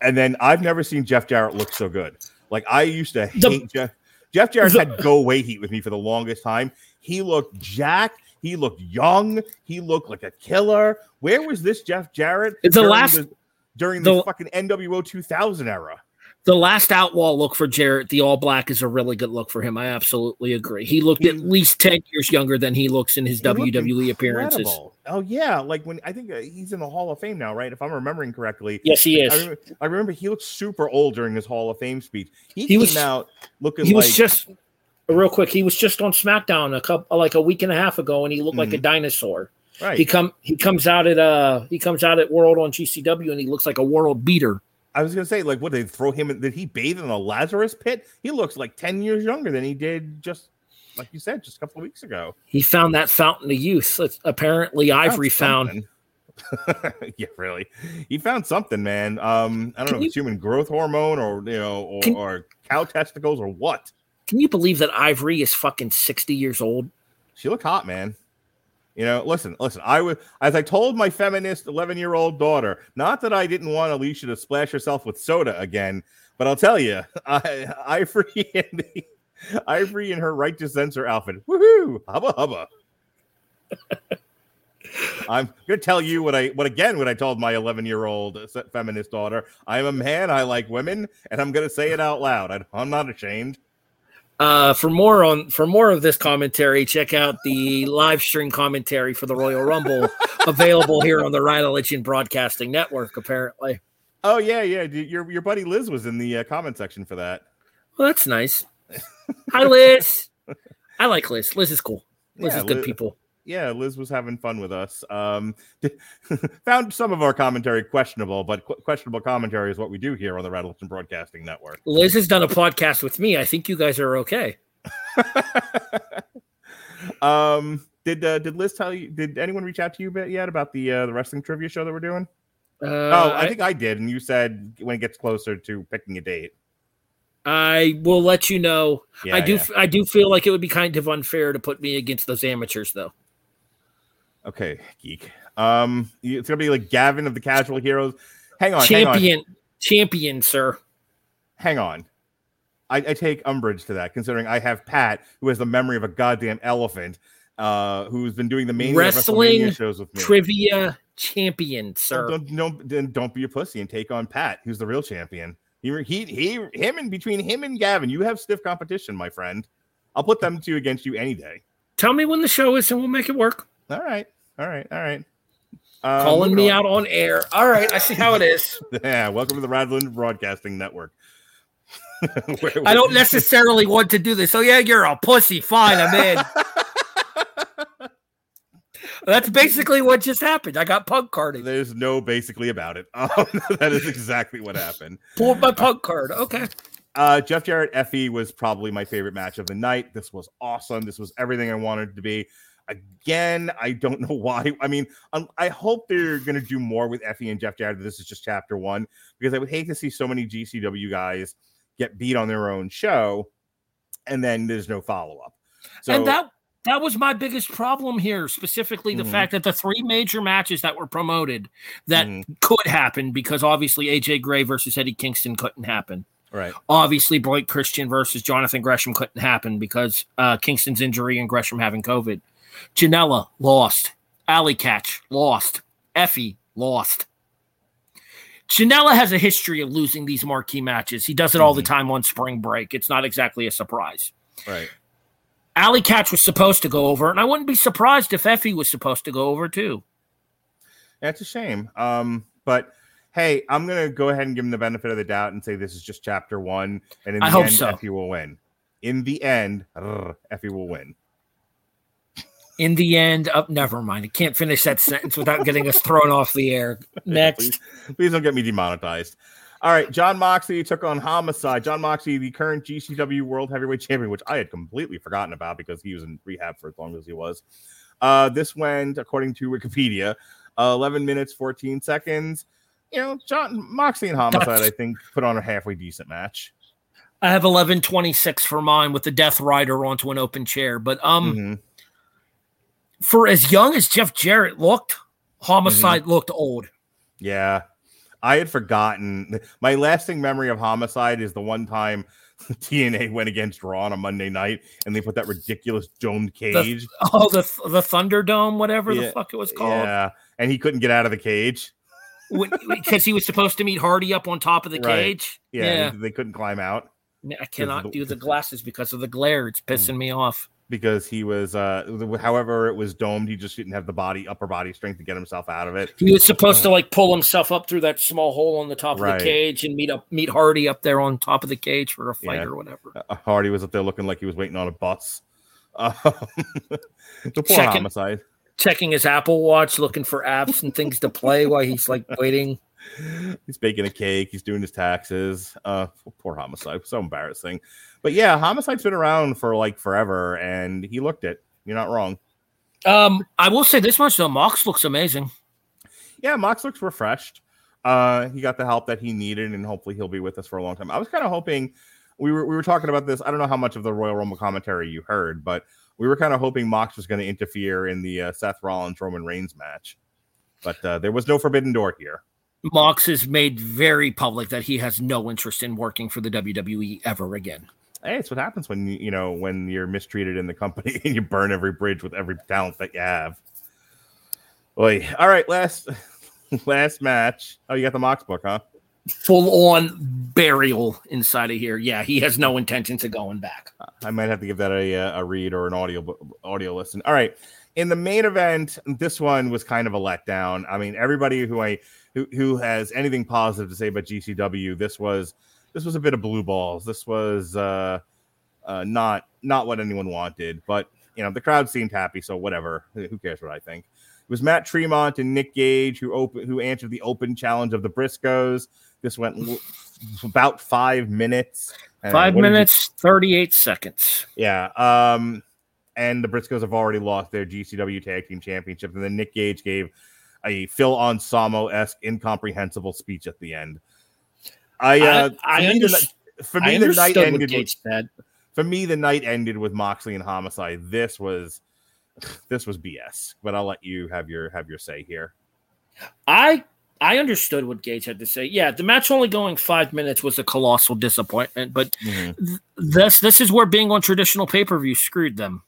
And then I've never seen Jeff Jarrett look so good. Like I used to The- hate Jeff. Jeff Jarrett the- had go away heat with me for the longest time. He looked jacked. He looked young. He looked like a killer. Where was this Jeff Jarrett It's The last- the, during the, the- fucking NWO 2000 era? The last outlaw look for Jarrett, the all black, is a really good look for him. I absolutely agree. He looked at least ten years younger than he looks in his He WWE appearances. Oh yeah, like when I think uh, he's in the Hall of Fame now, right? If I'm remembering correctly. Yes, he I is. remember, I remember he looked super old during his Hall of Fame speech. He, He came was- out looking He like was just real quick. He was just on SmackDown a couple like a week and a half ago, and he looked like a dinosaur. right. He come he comes out at uh he comes out at World on GCW, and he looks like a world beater. I was gonna say, like, what they throw him? In, did he bathe in a Lazarus pit? He looks like ten years younger than he did just, like you said, just a couple of weeks ago. He found that fountain of youth. Apparently, Ivory found. yeah, really. He found something, man. Um, I don't Can know if it's human growth hormone or you know, or, Can- or cow testicles or what. Can you believe that Ivory is fucking sixty years old? She looked hot, man. You know, listen, listen. I was as I told my feminist eleven-year-old daughter, not that I didn't want Alicia to splash herself with soda again, but I'll tell you, I, Ivory and the, Ivory in her right to censor outfit, woohoo, hubba hubba. I'm gonna tell you what I what again what I told my 11 year old feminist daughter. I'm a man. I like women, and I'm gonna say it out loud. I, I'm not ashamed. Uh, for more on for more of this commentary, check out the live stream commentary for the Royal Rumble available here on the Religion Broadcasting Network. Apparently, Oh yeah, yeah. Your your buddy Liz was in the uh, comment section for that. well, that's nice. Hi, Liz. I like Liz. Liz is cool. Liz Yeah, is good Liz- people. Yeah, Liz was having fun with us. Um, found some of our commentary questionable, but qu- questionable commentary is what we do here on the Rattleton Broadcasting Network. Liz has done a podcast with me. I think you guys are okay. um, did uh, did Liz tell you? Did anyone reach out to you bit yet about the uh, the wrestling trivia show that we're doing? Uh, oh, I think I did, and you said when it gets closer to picking a date. I will let you know. Yeah, I do. yeah. I do feel like it would be kind of unfair to put me against those amateurs, though. Okay, geek. Um, it's gonna be like Gavin of the Casual Heroes. Hang on, hang on. champion, champion, sir. hang on. I, I take umbrage to that, considering I have Pat, who has the memory of a goddamn elephant, uh, who's been doing the main Wrestling shows with me. Trivia champion, sir. Don't, don't, then don't be a pussy and take on Pat, who's the real champion. He, he, he, him, and between him and Gavin, you have stiff competition, my friend. I'll put them two against you any day. Tell me when the show is, and we'll make it work. All right, all right, all right. Um, Calling me on. out on air. All right, I see how it is. Yeah, welcome to the Radland Broadcasting Network. Where- I don't necessarily want to do this. Oh yeah, you're a pussy. Fine, I'm in. That's basically what just happened. I got punk carded. There's no basically about it. Um, that is exactly what happened. Pulled my punk card. Okay. Uh, Jeff Jarrett Effy was probably my favorite match of the night. This was awesome. This was everything I wanted to be. Again, I don't know why. I mean, um, I hope they're going to do more with Effy and Jeff Jarrett. This is just chapter one because I would hate to see so many GCW guys get beat on their own show and then there's no follow up. So and that that was my biggest problem here, specifically the Mhm. fact that the three major matches that were promoted that Mhm. could happen because obviously AJ Gray versus Eddie Kingston couldn't happen. right, Obviously, Blake Christian versus Jonathan Gresham couldn't happen because uh, Kingston's injury and Gresham having COVID. Janela lost. Allie Katch lost. Effy lost. Janela has a history of losing these marquee matches. He does it all the Mhm. time on spring break. It's not exactly a surprise. right. Allie Katch was supposed to go over, and I wouldn't be surprised if Effy was supposed to go over too. That's a shame. Um, but hey, I'm gonna go ahead and give him the benefit of the doubt and say this is just chapter one, and in I the hope end, so. Effy will win. In the end, Effy will win. In the end, up. never mind. I can't finish that sentence without getting us thrown off the air. Next, please, please don't get me demonetized. All right, Jon Moxley took on Homicide. Jon Moxley, the current GCW World Heavyweight Champion, which I had completely forgotten about because he was in rehab for as long as he was. Uh, this went, according to Wikipedia, uh, 11 minutes 14 seconds. You know, Jon Moxley and Homicide, That's- I think, put on a halfway decent match. I have eleven twenty six for mine with the Death Rider onto an open chair. But um, Mhm. For as young as Jeff Jarrett looked, Homicide Mm-hmm. looked old. Yeah. I had forgotten. My lasting memory of Homicide is the one time TNA went against Raw on a Monday night and they put that ridiculous domed cage. Oh, the the Thunderdome, whatever Yeah, the fuck it was called, Yeah. And he couldn't get out of the cage. because he was supposed to meet Hardy up on top of the Right. cage. Yeah. yeah. They couldn't climb out I cannot the- do the glasses because of the glare. It's Mm. pissing me off. Because he was, uh, however, it was domed. He just didn't have the body, upper body strength to get himself out of it. He was supposed to like pull himself up through that small hole on the top Right. of the cage and meet up meet Hardy up there on top of the cage for a fight Yeah. or whatever. Uh, Hardy was up there looking like he was waiting on a bus. Um, the poor Checking- homicide. Checking his Apple Watch, looking for apps and things to play while he's like waiting. He's baking a cake. He's doing his taxes. Uh, poor homicide. So embarrassing. But yeah, homicide's been around for like forever, and he looked it. You're not wrong. Um, I will say this much though, Mox looks amazing. Yeah, Mox looks refreshed. Uh, he got the help that he needed, and hopefully he'll be with us for a long time. I was kind of hoping we were we were talking about this. I don't know how much of the Royal Rumble commentary you heard, but we were kind of hoping Mox was going to interfere in the uh, Seth Rollins Roman Reigns match. But uh, there was no forbidden door here. Mox has made very public that he has no interest in working for the WWE ever again. Hey, it's what happens when you you know when you're mistreated in the company and you burn every bridge with every talent that you have. Boy, all right, last last match. Oh, you got the Mox book, huh? Full on burial inside of here. Yeah, he has no intentions of going back. I might have to give that a uh, a read or an audio audio listen. All right, in the main event, this one was kind of a letdown. I mean, everybody who I who who has anything positive to say about GCW, this was this was a bit of blue balls. This was uh, uh, not not what anyone wanted, but you know the crowd seemed happy, so whatever. Who cares what I think? It was Matt Tremont and Nick Gage who open who answered the open challenge of the Briscoes. This went l- about five minutes. Five did you minutes, 38 seconds. yeah. Um, and the Briscoes have already lost their GCW Tag Team Championship. And then Nick Gage gave a Phil Anselmo esque incomprehensible speech at the end. I, uh, I, I, for me, the, underst- ni- I the night ended. With, said. for me, the night ended with Moxley and Homicide. This was, this was BS. But I'll let you have your have your say here. I I understood what Gage had to say. Yeah, the match only going five minutes was a colossal disappointment, but th- this this is where being on traditional pay per view screwed them.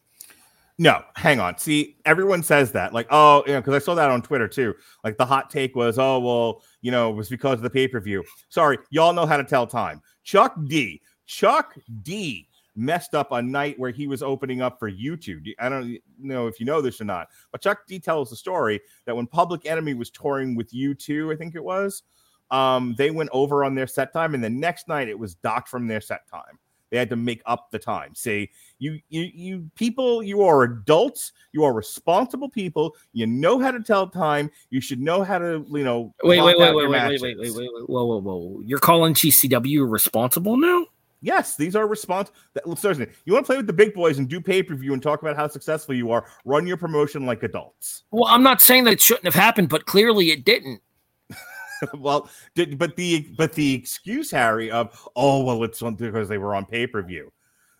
No, hang on. See, everyone says that, like, oh, you know, because I saw that on Twitter too. Like, the hot take was, oh, well, you know, it was because of the pay per view. Sorry, y'all know how to tell time. Chuck D, Chuck D messed up a night where he was opening up for U2. I don't know if you know this or not, but Chuck D tells the story that when Public Enemy was touring with U2, I think it was, um, they went over on their set time, and the next night it was docked from their set time. They had to make up the time. See, you, you, you people, you are adults. You are responsible people. You know how to tell time. You should know how to, you know. Wait, wait, wait, wait, wait, wait, wait, wait, wait, wait, whoa, whoa, whoa! You're calling GCW responsible now? Yes, these are response. That, seriously, you want to play with the big boys and do pay per view and talk about how successful you are. Run your promotion like adults. Well, I'm not saying that it shouldn't have happened, but clearly it didn't. well, did, but the but the excuse, Harry, of oh well, it's on because they were on pay per view.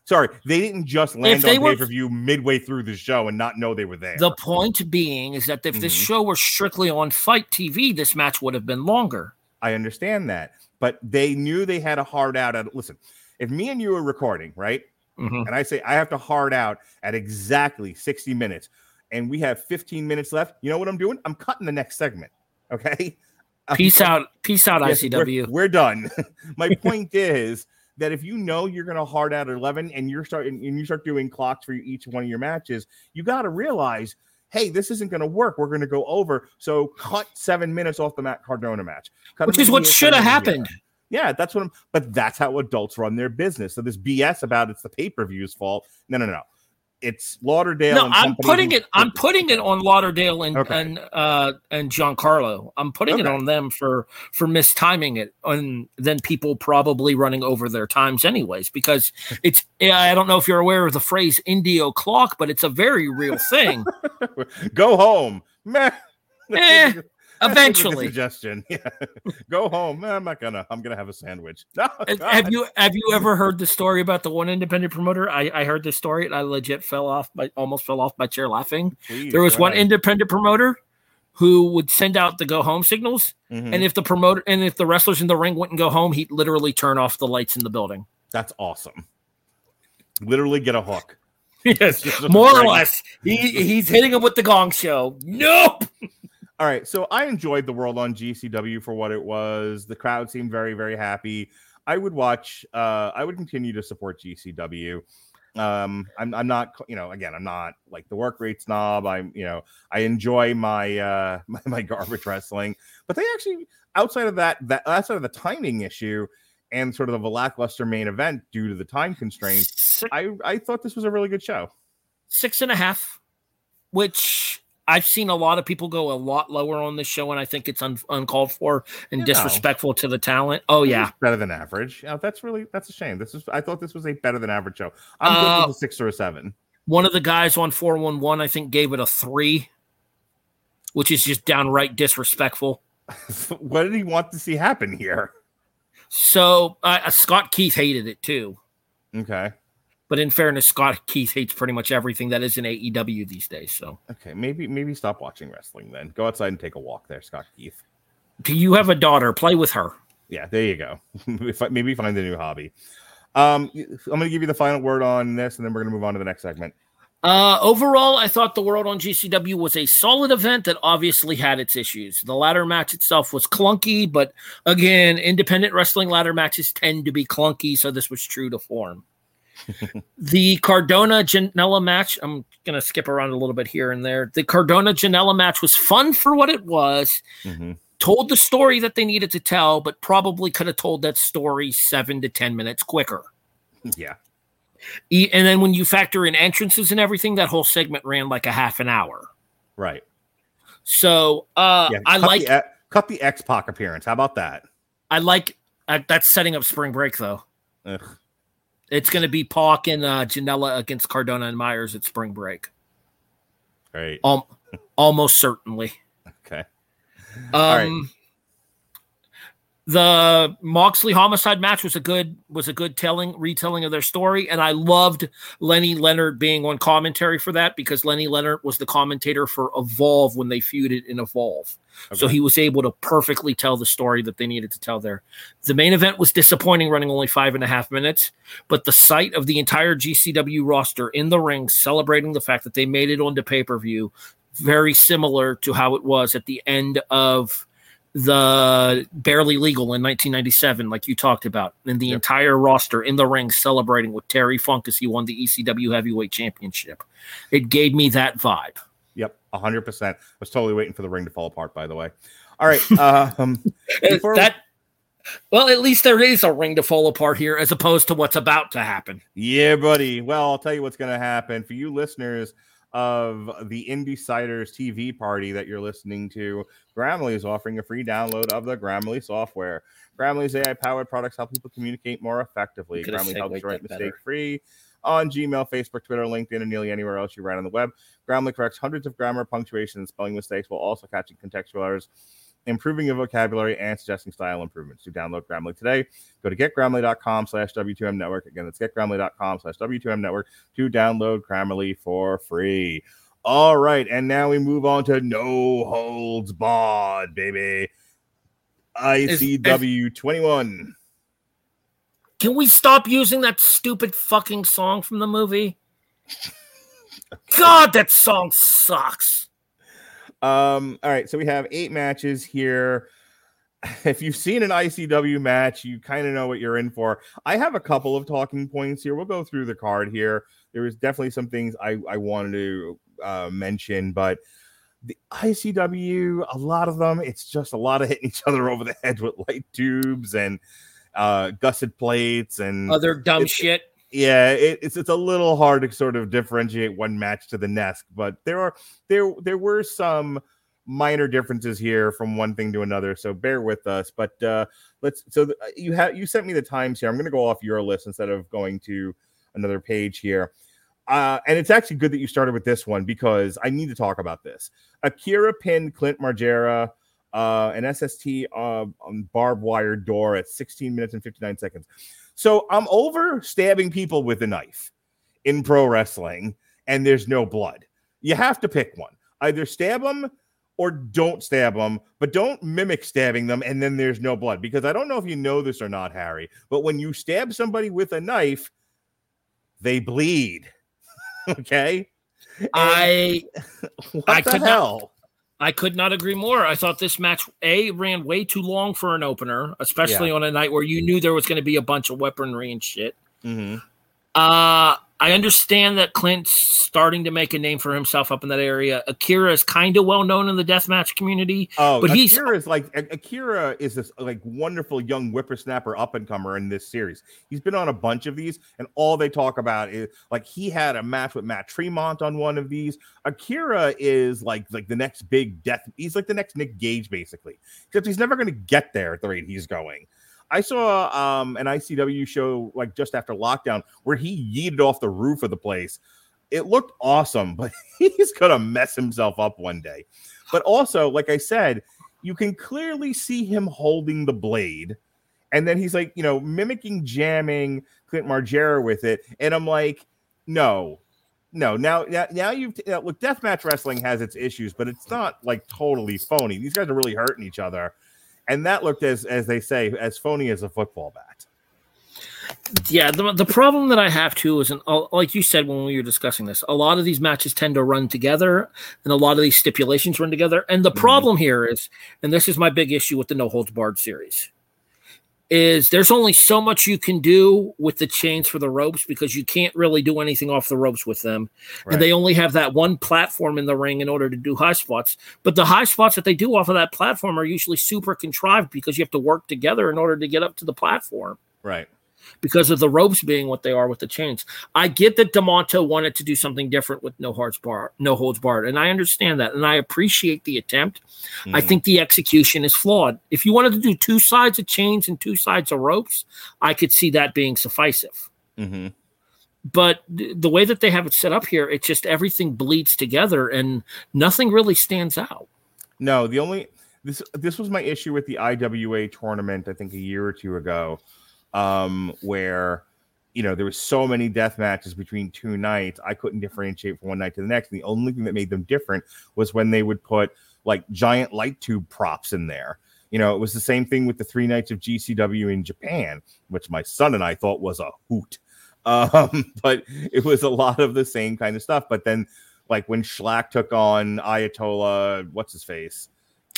Sorry, they didn't just land on pay per view midway through the show and not know they were there. The point being is that if this Mhm. show were strictly on FITE TV, this match would have been longer. I understand that, but they knew they had a hard out. At listen, if me and you are recording, right, Mhm. and I say I have to hard out at exactly sixty minutes, and we have fifteen minutes left, you know what I'm doing? I'm cutting the next segment. Okay. Peace out, peace out, Yes, ICW. We're, we're done. My point is that if you know you're going to hard out at 11 and you're starting and you start doing clocks for each one of your matches, you got to realize, hey, this isn't going to work. We're going to go over. So cut seven minutes off the Matt Cardona match, Cut Which is what should have them in here. happened. Yeah, that's what I'm. But that's how adults run their business. So this BS about it's the pay per view's fault. No, no, no. It's Lauderdale. No, and I'm putting who- it. I'm putting it on Lauderdale and Okay. and uh and Giancarlo. I'm putting it on them for for mistiming it, and then people probably running over their times anyways. Because it's I don't know if you're aware of the phrase "Indio clock," but it's a very real thing. Go home. man. Eh, That's a good eventually. suggestion. Yeah. Go home. Eh, I'm not gonna. I'm gonna have a sandwich. No, Have- God. You have you ever heard the story about the one independent promoter? I, I heard this story and I legit fell off my almost fell off my chair laughing. Please, There was one independent promoter who would send out the go home signals, Mhm. and if the promoter and if the wrestlers in the ring wouldn't go home, he'd literally turn off the lights in the building. That's awesome. Literally get a hook. Yes, more or less. He he's hitting him with the gong show. Nope. All right, so I enjoyed the world on GCW for what it was. The crowd seemed very, very happy. I would watch. Uh, I would continue to support GCW. Um, I'm, I'm not, you know, again, I'm not like the work rate snob. I'm, you know, I enjoy my, uh, my, my garbage wrestling, but they actually, outside of that, that outside of the timing issue and sort of the lackluster main event due to the time constraints, Six, I, I thought this was a really good show. six and a half, which I've seen a lot of people go a lot lower on this show, and I think it's un- uncalled for and Yeah. disrespectful to the talent. Oh yeah, better than average. That's really that's a shame. This is I thought this was a better than average show. I'm good Uh, with a six or a seven. one of the guys on four one one I think gave it a three, which is just downright disrespectful. what did he want to see happen here? So uh, Scott Keith hated it too. Okay. But in fairness, Scott Keith hates pretty much everything that is in AEW these days. So, Okay, maybe maybe stop watching wrestling then. Go outside and take a walk there, Scott Keith. do you have a daughter? Play with her. Yeah, there you go. Maybe find a new hobby. Um, I'm going to give you the final word on this, and then we're going to move on to the next segment. Uh, overall, I thought the World on GCW was a solid event that obviously had its issues. The ladder match itself was clunky, but again, independent wrestling ladder matches tend to be clunky, so this was true to form. The Cardona Janela match, I'm going to skip around a little bit here and there. The Cardona Janela match was fun for what it was, Mhm. told the story that they needed to tell, but probably could have told that story seven to 10 minutes quicker. Yeah, And then when you factor in entrances and everything, that whole segment ran like a half an hour. right. So uh, Yeah, I like the, cut the X Pac appearance. How about that? I like uh, that's setting up spring break though. Ugh. It's going to be Pac and uh, Janela against Cardona and Myers at spring break. Great. Um, almost certainly. Okay. Um, right. The Moxley homicide match was a good was a good telling retelling of their story, and I loved Lenny Leonard being on commentary for that because Lenny Leonard was the commentator for Evolve when they feuded in Evolve. So he was able to perfectly tell the story that they needed to tell there. The main event was disappointing, running only five and a half minutes, but the sight of the entire GCW roster in the ring celebrating the fact that they made it onto pay per view, very similar to how it was at the end of the barely legal in 1997, like you talked about, and the Yep. entire roster in the ring celebrating with Terry Funk as he won the ECW Heavyweight Championship. It gave me that vibe. Yep, hundred percent. I was totally waiting for the ring to fall apart. By the way. All right. Um, Before we- that well, at least there is a ring to fall apart here, as opposed to what's about to happen. Yeah, buddy. Well, I'll tell you what's going to happen for you listeners of the Insiders TV party that you're listening to. Grammarly is offering a free download of the Grammarly software. Grammarly's AI powered products help people communicate more effectively. Grammarly helps you write mistake free on Gmail, Facebook, Twitter, LinkedIn, and nearly anywhere else you write on the web. Grammarly corrects hundreds of grammar, punctuation, and spelling mistakes while also catching contextual errors improving your vocabulary and suggesting style improvements. To download Grammarly today, go to getgrammarly.com slash W2M network. Again, that's getgrammarly.com slash W2M network to download Grammarly for free. All right, and now we move on to No Holds Barred, baby. ICW 21. Can we stop using that stupid fucking song from the movie? God, that song sucks. Um, all right, so we have eight matches here. If you've seen an ICW match, you kind of know what you're in for. I have a couple of talking points here. We'll go through the card here. There was definitely some things I, I wanted to uh, mention, but the ICW, a lot of them, it's just a lot of hitting each other over the head with light tubes and uh, gusset plates and Other dumb shit. Yeah, it, it's it's a little hard to sort of differentiate one match to the next, but there are there there were some minor differences here from one thing to another. So bear with us. But uh, let's. So th- you have you sent me the times here. I'm going to go off your list instead of going to another page here. Uh, and it's actually good that you started with this one because I need to talk about this. Akira pinned Clint Margera uh, an SST uh, on barbed wire door at 16 minutes and 59 seconds. So I'm over stabbing people with a knife in pro wrestling, and there's no blood. You have to pick one. Either stab them or don't stab them, but don't mimic stabbing them and then there's no blood. Because I don't know if you know this or not, Harry, but when you stab somebody with a knife, they bleed. okay. And I what I the could not- hell? I could not agree more. I thought this match a ran way too long for an opener, especially on a night where you knew there was going to be a bunch of weaponry and shit. Mhm. Uh, I understand that Clint's starting to make a name for himself up in that area. Akira is kind of well known in the deathmatch community. Oh, But he's- Akira is like Akira is this like wonderful young whippersnapper up and comer in this series. He's been on a bunch of these, and all they talk about is like he had a match with Matt Tremont on one of these. Akira is like like the next big death. He's like the next Nick Gage, basically, except he's never going to get there at the rate he's going. I saw um, an ICW show like just after lockdown where he yeeted off the roof of the place. It looked awesome, but he's gonna mess himself up one day. But also, like I said, you can clearly see him holding the blade, and then he's like, you know, mimicking jamming Clint Margera with it, and I'm like, no, no. Now, now, you've now, look. Deathmatch wrestling has its issues, but it's not like totally phony. These guys are really hurting each other, and that looked as as they say as phony as a football bat. Yeah, the, the problem that I have too is, an, uh, like you said when we were discussing this, a lot of these matches tend to run together, and a lot of these stipulations run together. And the Mhm. problem here is, and this is my big issue with the No Holds Barred series, is there's only so much you can do with the chains for the ropes because you can't really do anything off the ropes with them, Right. and they only have that one platform in the ring in order to do high spots. But the high spots that they do off of that platform are usually super contrived because you have to work together in order to get up to the platform Right. Because of the ropes being what they are with the chains. I get that Demanto wanted to do something different with no holds bar, no holds barred, and I understand that, and I appreciate the attempt. I Mhm. think the execution is flawed. If you wanted to do two sides of chains and two sides of ropes, I could see that being sufficient. Mhm. But th- the way that they have it set up here, it's just everything bleeds together and nothing really stands out. No, the only this this was my issue with the IWA tournament. I think a year or two ago, um, where you know there was so many death matches between two nights. I couldn't differentiate from one night to the next. And the only thing that made them different was when they would put like giant light tube props in there. You know, it was the same thing with the three nights of GCW in Japan, which my son and I thought was a hoot. Um, but it was a lot of the same kind of stuff. But then, like when Shlak took on Ayatollah, what's his face?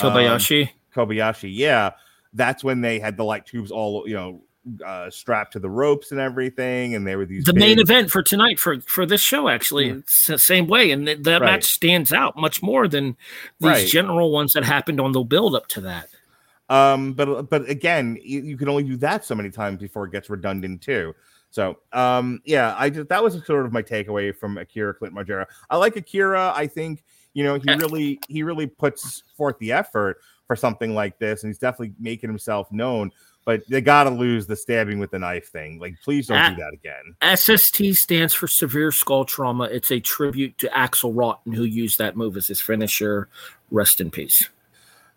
Um, Kobayashi. Kobayashi, yeah, that's when they had the light tubes all you know uh, strapped to the ropes and everything, and they were these the main event for tonight for for this show actually Yeah. it's the same way and th- that Right. match stands out much more than these Right. general ones that happened on the build up to that Um, but but again, you, you can only do that so many times before it gets redundant too. So um, yeah, I just that was sort of my takeaway from Akira Clint Margera. I like Akira. I think you know he really he really puts forth the effort for something like this, and he's definitely making himself known. But they got to lose the stabbing with the knife thing. Like, please don't do that again. SST stands for severe skull trauma. It's a tribute to Axel Rotten, who used that move as his finisher. Rest in peace.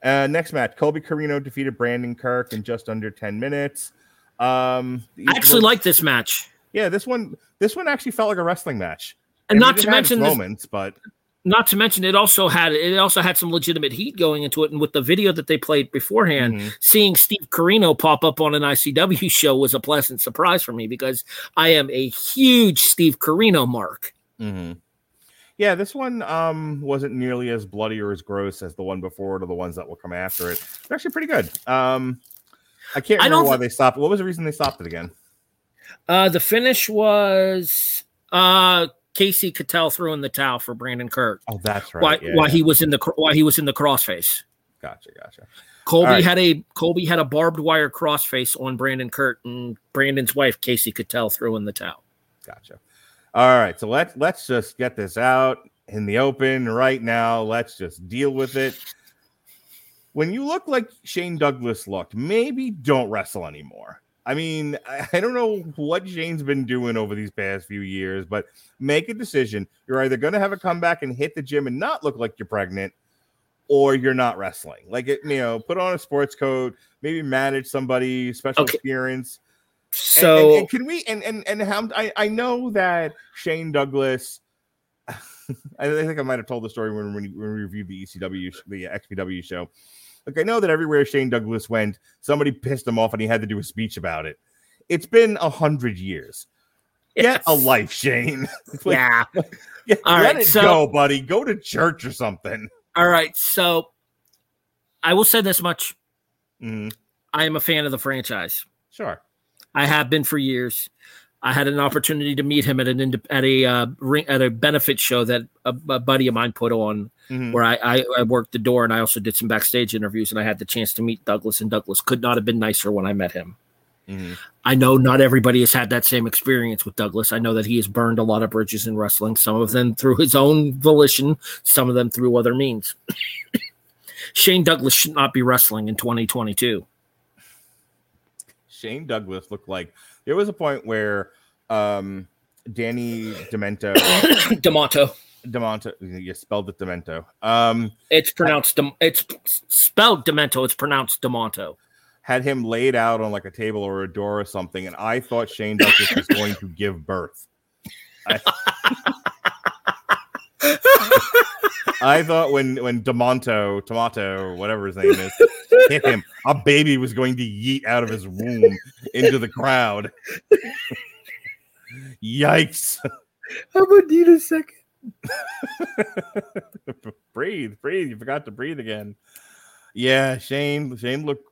Uh, next match, Colby Corino defeated Brandon Kirk in just under ten minutes. Um, I actually like this match, yeah, this one this one actually felt like a wrestling match. and mean, not to mention this, moments, but not to mention it also had it also had some legitimate heat going into it. And with the video that they played beforehand, Mhm. seeing Steve Corino pop up on an ICW show was a pleasant surprise for me because I am a huge Steve Corino mark. Mhm. yeah, this one um wasn't nearly as bloody or as gross as the one before or the ones that will come after it. They're actually pretty good. Um, I can't I remember don't why thi- they stopped. What was the reason they stopped it again? Uh, the finish was uh, Casey Katal threw in the towel for Brandon Kirk. Oh, that's right. Why, yeah, why yeah. he was in the why he was in the crossface. Gotcha, gotcha. Colby right. had a Colby had a barbed wire crossface on Brandon Kirk, and Brandon's wife Casey Katal threw in the towel. Gotcha. All right, so let's let's just get this out in the open right now. Let's just deal with it. When you look like Shane Douglas looked, maybe don't wrestle anymore. I mean, I, don't know what Shane's been doing over these past few years, but make a decision. You're either going to have a comeback and hit the gym and not look like you're pregnant, or you're not wrestling. Like it, you know, put on a sports coat, maybe manage somebody, special Okay. appearance. And- So and, and can we and and and how I I know that Shane Douglas. I think I might have told the story when, when we reviewed the ECW, the XPW show. Like I know that everywhere Shane Douglas went, somebody pissed him off and he had to do a speech about it. It's been a hundred years. Get a life, Shane. Like, yeah. All let right, it so- go, buddy. Go to church or something. All right. So I will say this much: Mhm. I am a fan of the franchise. Sure. I have been for years. I had an opportunity to meet him at an at a uh, ring, at a benefit show that a, a buddy of mine put on, Mhm. where I, I I worked the door and I also did some backstage interviews and I had the chance to meet Douglas and Douglas could not have been nicer when I met him. Mhm. I know not everybody has had that same experience with Douglas. I know that he has burned a lot of bridges in wrestling, some of them through his own volition, some of them through other means. Shane Douglas should not be wrestling in 2022. Shane Douglas looked like there was a point where um Danny Demento Demonto. Demonto you spelled it Demento. Um It's pronounced Dem- it's spelled Demento. It's pronounced Demonto. had him laid out on like a table or a door or something, and I thought Shane Douglas was going to give birth. I, I thought when when Demonto, Tomato, whatever his name is, hit him, a baby was going to yeet out of his womb into the crowd. Yikes! How about gonna need a second. breathe, breathe. You forgot to breathe again. Yeah, Shane. Shane looked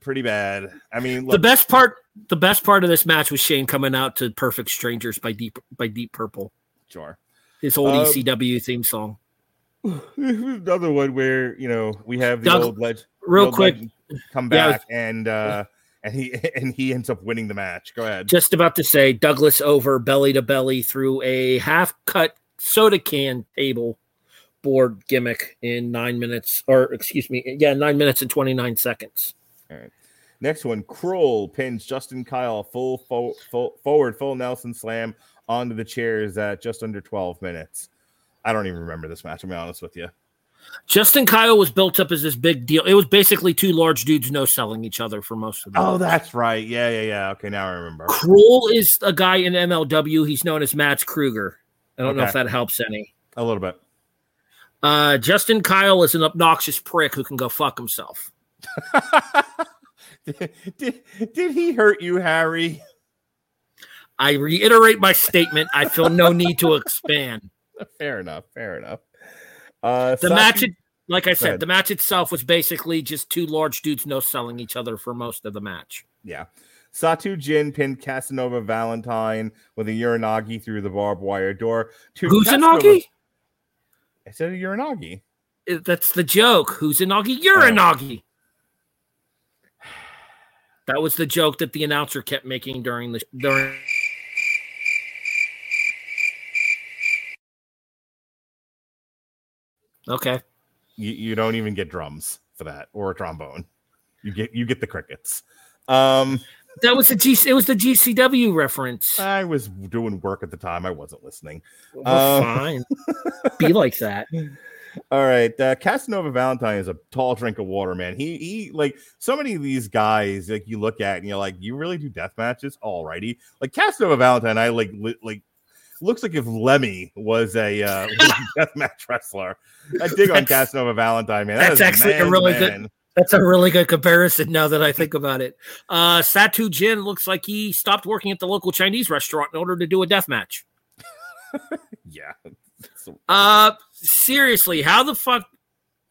pretty bad. I mean, The best part, the best part of this match was Shane coming out to "Perfect Strangers" by Deep by Deep Purple, sure. His old Um, ECW theme song. Another one where you know we have the Doug, old leg, the Real old quick, legend come Yeah, I back and uh and he and he ends up winning the match. Go ahead. just about to say Douglas over belly to belly through a half cut soda can table board gimmick in nine minutes, or excuse me, yeah, nine minutes and twenty nine seconds. All right. Next one, Krule pins Justin Kyle full, full forward full Nelson slam onto the chairs at just under 12 minutes. I don't even remember this match. I'm be honest with you. Justin Kyle was built up as this big deal. It was basically two large dudes no selling each other for most of the Oh, that's right. Yeah, yeah, yeah. Okay, now I remember. Krule is a guy in MLW. He's known as Max Kruger. I don't know if that helps any. A little bit. Uh, Justin Kyle is an obnoxious prick who can go fuck himself. did, did, did he hurt you, Harry? I reiterate my statement. I feel no need to expand. Fair enough. Fair enough. Uh, The Saki- match, like I said, the match itself was basically just two large dudes no selling each other for most of the match. Yeah. Satu Jin pinned Casanova Valentine with a Uranage through the barbed wire door. To Who's Casanova- Inagi? I said a Uranage. Uh, That's the joke. Who's Inagi? You're Oh. That was the joke that the announcer kept making during the during. Okay. You, you don't even get drums for that or a trombone. You get you get the crickets. Um, That was the G. It was the GCW reference. I was doing work at the time. I wasn't listening. We're uh, fine. Be like that. All right, uh, Casanova Valentine is a tall drink of water, man. He he like so many of these guys like you look at and you're like, you really do death matches? Alrighty, like Casanova Valentine, I like li- like looks like if Lemmy was a uh, was a death match wrestler. I dig on Casanova Valentine, man. That that's actually a man's really good- That's a really good comparison now that I think about it. Uh, Satu Jin looks like he stopped working at the local Chinese restaurant in order to do a death match. Yeah. Uh, seriously, how the fuck?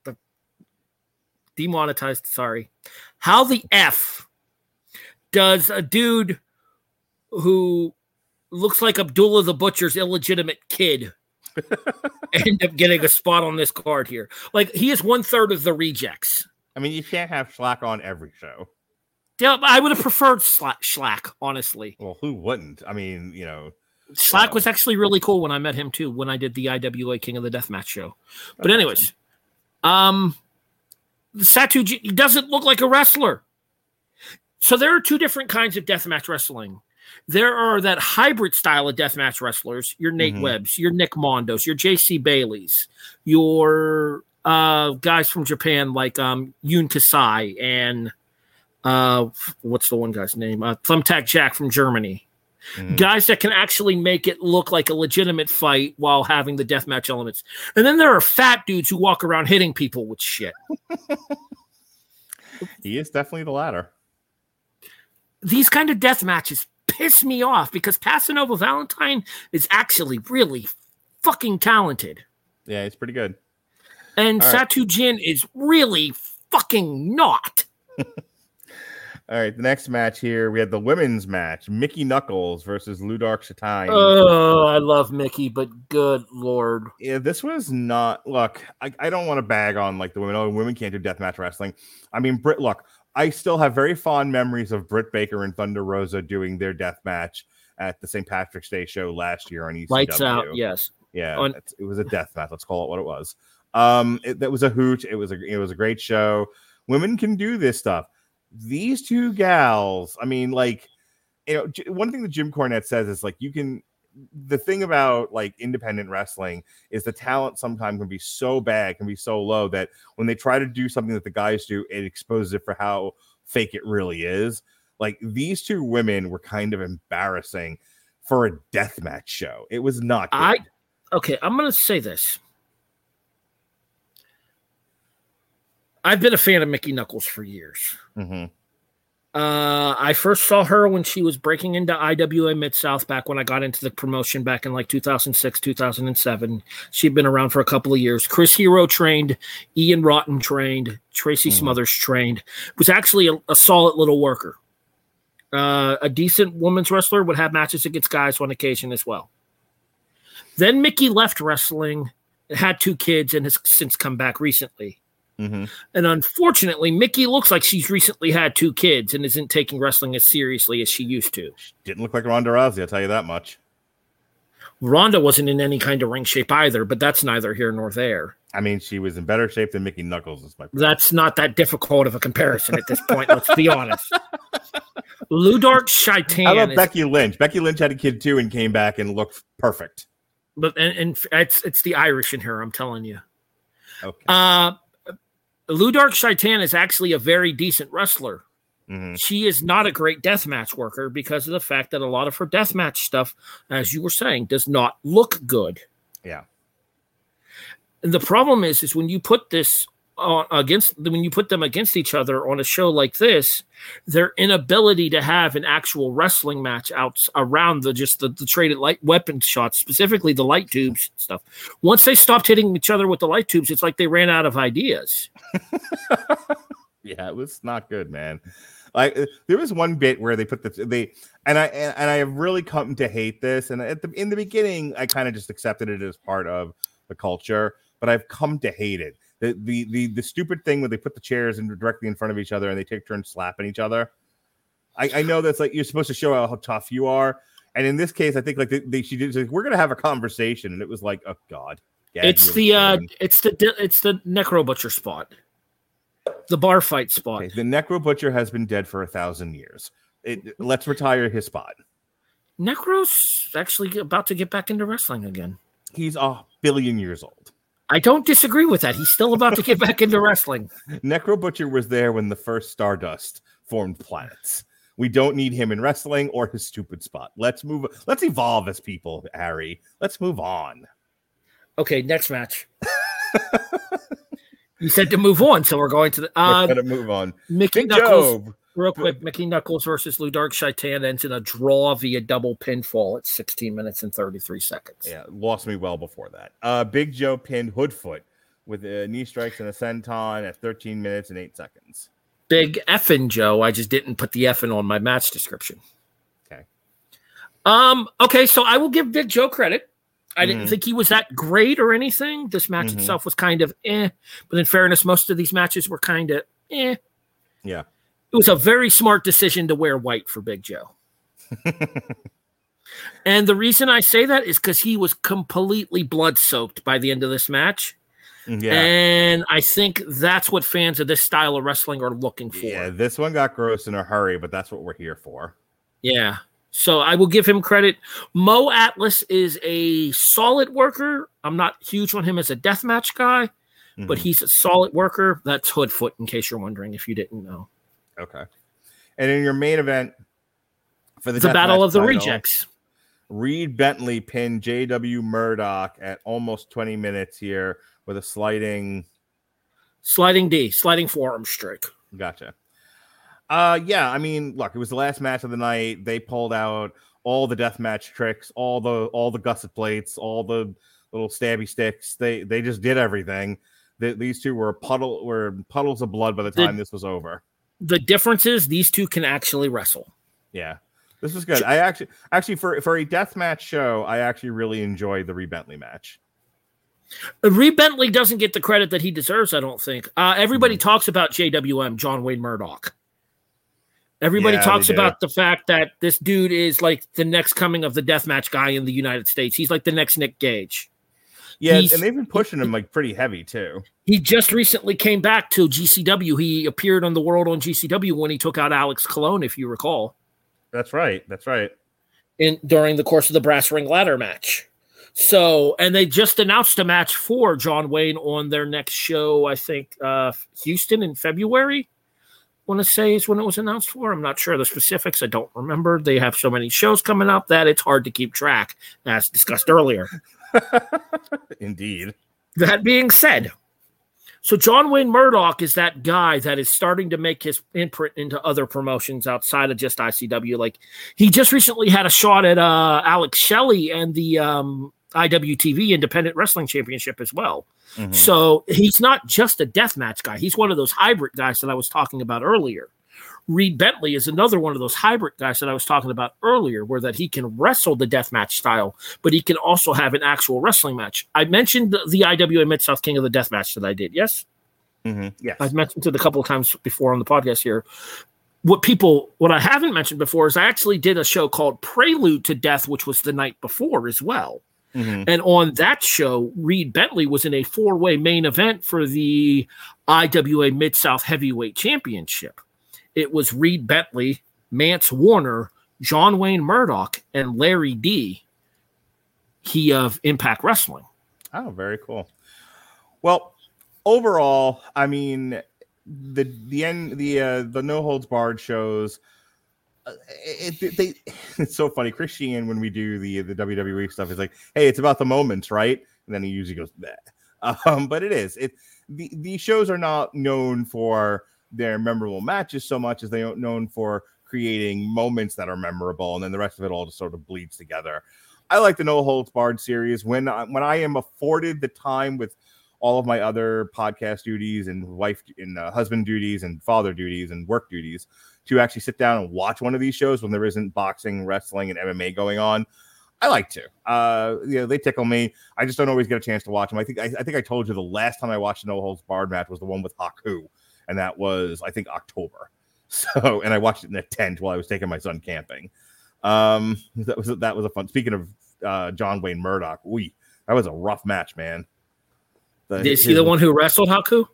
The demonetized. Sorry, how the f does a dude who looks like Abdullah the Butcher's illegitimate kid end up getting a spot on this card here? Like he is one third of the rejects. I mean, you can't have Shlak on every show. Yeah, I would have preferred Shlak, honestly. Well, who wouldn't? I mean, you know, Slack was actually really cool when I met him too. When I did the IWA King of the Deathmatch show. But anyways, um, Satu J- he doesn't look like a wrestler. So there are two different kinds of deathmatch wrestling. There are that hybrid style of deathmatch wrestlers. Your Nate Mhm. Webbs, your Nick Mondos, your JC Baileys, your uh, guys from Japan like um, Jun Kasai and uh, what's the one guy's name? Uh, Thumbtack Jack from Germany. Mhm. Guys that can actually make it look like a legitimate fight while having the deathmatch elements. And then there are fat dudes who walk around hitting people with shit. He is definitely the latter. these kind of death matches piss me off because Casanova Valentine is actually really fucking talented. Yeah, he's pretty good. And All right. Satu Jin is really fucking not. All right, the next match here, we had the women's match: Mickey Knuckles versus Ludark Shaitan. Oh, I love Mickey, but good lord. yeah, this was not. Look, I, I don't want to bag on like the women. Oh, women can't do deathmatch wrestling. I mean, Britt. Look, I still have very fond memories of Britt Baker and Thunder Rosa doing their death match at the St. Patrick's Day show last year on ECW. Lights out, yes. Yeah, On- it was a death match. Let's call it what it was. Um, it, that was a hoot. It was a it was a great show. Women can do this stuff. These two gals, I mean, like, you know, one thing that Jim Cornette says is like you can. The thing about like independent wrestling is the talent sometimes can be so bad, can be so low that when they try to do something that the guys do, it exposes it for how fake it really is. Like these two women were kind of embarrassing for a deathmatch show. It was not. Good. I okay, I'm gonna say this. I've been a fan of Mickey Knuckles for years. Mhm. Uh, I first saw her when she was breaking into IWA Mid South back when I got into the promotion back in like 2006, 2007. She'd been around for a couple of years. Chris Hero trained, Ian Rotten trained, Tracy Mhm. Smothers trained. Was actually a, a solid little worker. Uh, a decent women's wrestler would have matches against guys on occasion as well. Then Mickey left wrestling, had two kids, and has since come back recently. Mhm. And unfortunately, Mickey looks like she's recently had two kids and isn't taking wrestling as seriously as she used to. She Didn't look like Ronda Rousey, I'll tell you that much. Ronda wasn't in any kind of ring shape either, but that's neither here nor there. I mean, she was in better shape than Mickey Knuckles. Is my That's not that difficult of a comparison at this point. let's be honest. Ludark Shaitan, How about is- Becky Lynch? Becky Lynch had a kid too and came back and looked perfect. but and, and it's it's the Irish in her. I'm telling you. Okay. Uh, Ludark Shaitan is actually a very decent wrestler. Mhm. She is not a great deathmatch worker because of the fact that a lot of her deathmatch stuff, as you were saying, does not look good. Yeah. And the problem is, is when you put this against when you put them against each other on a show like this, their inability to have an actual wrestling match out around the just the, the traded light weapon shots, specifically the light tubes stuff. Once they stopped hitting each other with the light tubes, it's like they ran out of ideas. Yeah, it was not good, man. Like uh, there was one bit where they put the they and I and, and I have really come to hate this. And at the in the beginning, I kind of just accepted it as part of the culture, but I've come to hate it. The the the the stupid thing where they put the chairs in directly in front of each other and they take turns slapping each other. I, I know that's like you're supposed to show how tough you are. And in this case, I think like they, they she did like, we're gonna have a conversation, and it was like, oh god. Gag it's the uh, it's the it's the necro butcher spot, the bar fight spot. Okay, the Necro Butcher has been dead for a thousand years. It, let's retire his spot. Necro's actually about to get back into wrestling again. He's a billion years old. I don't disagree with that. He's still about to get back into wrestling. Necro Butcher was there when the first Stardust formed planets. We don't need him in wrestling or his stupid spot. Let's move. Let's evolve as people, Harry. Let's move on. Okay, next match. you said to move on, so we're going to the uh, Let's move on. Mickey Big Knuckles. Job. Real quick, Mickey Knuckles versus Ludark Shaitan ends in a draw via double pinfall at 16 minutes and 33 seconds. Yeah, lost me well before that. Uh, Big Joe pinned Hoodfoot with uh, knee strikes and a senton at 13 minutes and eight seconds. Big effing Joe. I just didn't put the effing on my match description. Okay. Um. Okay, so I will give Big Joe credit. I didn't Mhm. think he was that great or anything. This match Mhm. itself was kind of eh, but in fairness, most of these matches were kind of eh. Yeah. It was a very smart decision to wear white for Big Joe. And the reason I say that is because he was completely blood soaked by the end of this match. Yeah. And I think that's what fans of this style of wrestling are looking for. Yeah, this one got gross in a hurry, but that's what we're here for. Yeah. So I will give him credit. Mo Atlas is a solid worker. I'm not huge on him as a deathmatch guy, but Mhm. he's a solid worker. That's Hoodfoot, in case you're wondering if you didn't know. Okay. And in your main event for the, The Battle of the title, Rejects. Reed Bentley pinned JW Murdoch at almost 20 minutes here with a sliding. Sliding D, sliding forearm strike. Gotcha. Uh, yeah. I mean, look, it was the last match of the night. They pulled out all the deathmatch tricks, all the all the gusset plates, all the little stabby sticks. They they just did everything. Th- these two were puddle were puddles of blood by the The- time this was over. The difference is these two can actually wrestle. Yeah. This was good. I actually actually for for a death match show, I actually really enjoyed the Reed Bentley match. Reed Bentley doesn't get the credit that he deserves, I don't think. Uh, everybody Hmm. talks about JWM, John Wayne Murdoch. Everybody Yeah, talks about the fact that this dude is like the next coming of the deathmatch guy in the United States. He's like the next Nick Gage. Yeah, He's- and they've been pushing him like pretty heavy too. He just recently came back to GCW. He appeared on the World on GCW when he took out Alex Colon, if you recall, That's right. That's right. in during the course of the brass ring ladder match. So, and they just announced a match for John Wayne on their next show. I think uh, Houston in February. Want to say is when it was announced for. I'm not sure the specifics. I don't remember. They have so many shows coming up that it's hard to keep track, as discussed earlier. Indeed. That being said, so John Wayne Murdoch is that guy that is starting to make his imprint into other promotions outside of just ICW. Like he just recently had a shot at uh, Alex Shelley and the um, IWTV Independent Wrestling Championship as well. Mhm. So he's not just a deathmatch guy. He's one of those hybrid guys that I was talking about earlier. Reed Bentley is another one of those hybrid guys that I was talking about earlier, where that he can wrestle the deathmatch style, but he can also have an actual wrestling match. I mentioned the, the IWA Mid South King of the Deathmatch that I did. Yes, Mhm. Yes. I've mentioned it a couple of times before on the podcast here. What people, what I haven't mentioned before is I actually did a show called Prelude to Death, which was the night before as well. Mhm. And on that show, Reed Bentley was in a four way main event for the IWA Mid South Heavyweight Championship. It was Reed Bentley, Mance Warner, John Wayne Murdoch, and Larry D. He of Impact Wrestling. Oh, very cool. Well, overall, I mean, the the end the uh, the no holds barred shows. uh, It, it, they it's so funny. Christian when we do the the WWE stuff is like, hey, it's about the moments, right? And then he usually goes, Bleh. um, but it is it. The these shows are not known for their memorable matches so much as they are known for creating moments that are memorable, and then the rest of it all just sort of bleeds together. I like the No Holds Barred series when I, when I am afforded the time with all of my other podcast duties and wife and uh, husband duties and father duties and work duties to actually sit down and watch one of these shows when there isn't boxing, wrestling, and MMA going on. I like to. Uh, you know, they tickle me. I just don't always get a chance to watch them. I think I, I think I told you the last time I watched a No Holds Barred match was the one with Haku, and that was I think October. So, and I watched it in a tent while I was taking my son camping. Um, that was that was a fun. Speaking of uh, John Wayne Murdoch, we that was a rough match, man. The- Is he the one who wrestled Haku?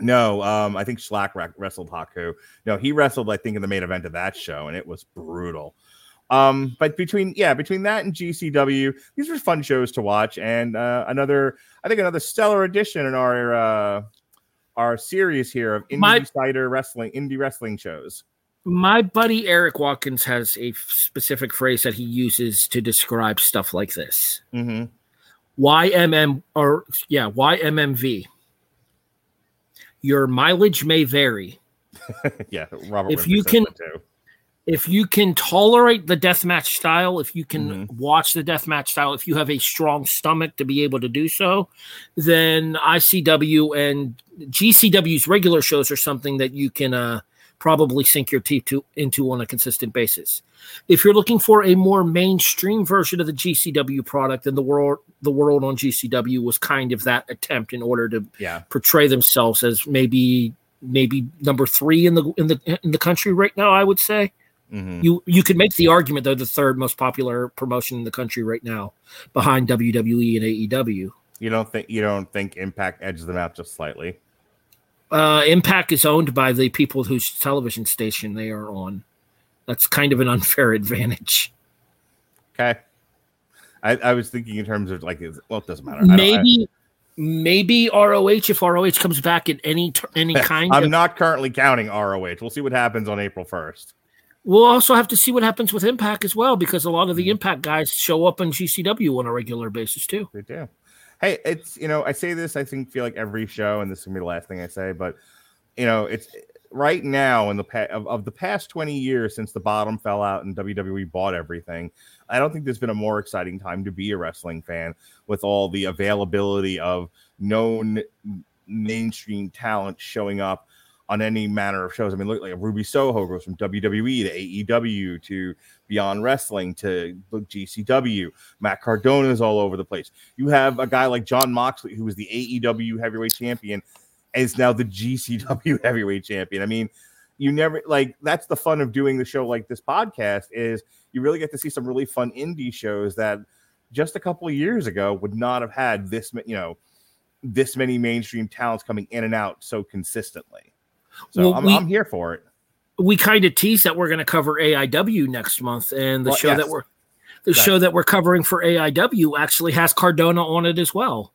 No, um, I think Shlak wrestled Haku. No, he wrestled, I think, in the main event of that show, and it was brutal. Um, but between yeah, between that and GCW, these were fun shows to watch, and uh, another, I think, another stellar addition in our uh, our series here of indie My- cider wrestling, indie wrestling shows. My buddy Eric Watkins has a specific phrase that he uses to describe stuff like this. hmm YMM or yeah, YMMV. Your mileage may vary. yeah, Robert. If you can-. If you can tolerate the deathmatch style, if you can Mm-hmm. watch the deathmatch style, if you have a strong stomach to be able to do so, then ICW and GCW's regular shows are something that you can uh, probably sink your teeth to, into on a consistent basis. If you're looking for a more mainstream version of the GCW product, then the world the world on GCW was kind of that attempt in order to yeah, portray themselves as maybe maybe number three in the in the in the country right now. I would say Mhm. You you could make the argument they're the third most popular promotion in the country right now, behind WWE and AEW. You don't think you don't think Impact edges them out just slightly? Uh, Impact is owned by the people whose television station they are on. That's kind of an unfair advantage. Okay. I, I was thinking in terms of like, well, it doesn't matter. I I- Maybe maybe ROH if ROH comes back at any any kind I'm of. not currently counting ROH. We'll see what happens on April 1st. We'll also have to see what happens with Impact as well because a lot of Mm-hmm. the Impact guys show up on GCW on a regular basis too. They do. Hey, it's you know, I say this, I think feel like every show, and this is gonna be the last thing I say, but you know, it's right now in the pa- of, of the past 20 years since the bottom fell out and WWE bought everything. I don't think there's been a more exciting time to be a wrestling fan with all the availability of known mainstream talent showing up on any manner of shows. I mean, look like Ruby Soho goes from WWE to AEW to Beyond Wrestling to GCW. Matt Cardona is all over the place. You have a guy like Jon Moxley, who was the AEW heavyweight champion, is now the GCW heavyweight champion. I mean, you never like that's the fun of doing the show like this podcast is you really get to see some really fun indie shows that just a couple of years ago would not have had this you know this many mainstream talents coming in and out so consistently. So Well, I'm, we- I'm here for it. we kind of teased that we're going to cover AIW next month, and the Well, show yes. that we're the Right. show that we're covering for AIW actually has Cardona on it as well.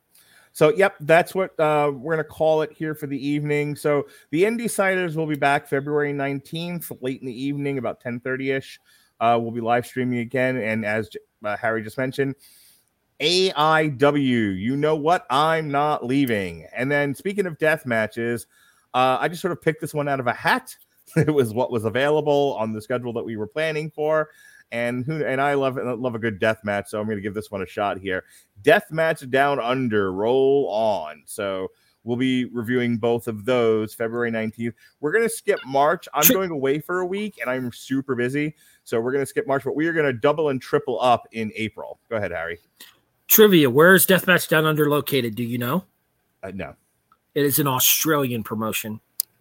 So, yep, that's what uh, we're going to call it here for the evening. So, the Indie Siders will be back February 19th, late in the evening, about 10 30 ish. Uh, we'll be live streaming again. And as uh, Harry just mentioned, AIW, you know what? I'm not leaving. And then, speaking of death matches, uh, I just sort of picked this one out of a hat. it was what was available on the schedule that we were planning for. And who and I love love a good death match, so I'm going to give this one a shot here. Death Match Down Under, roll on. So we'll be reviewing both of those February 19th. We're going to skip March. I'm going away for a week and I'm super busy. So we're going to skip March, but we are going to double and triple up in April. Go ahead, Harry. Trivia: Where is Deathmatch Down Under located? Do you know? Uh, no. It is an Australian promotion.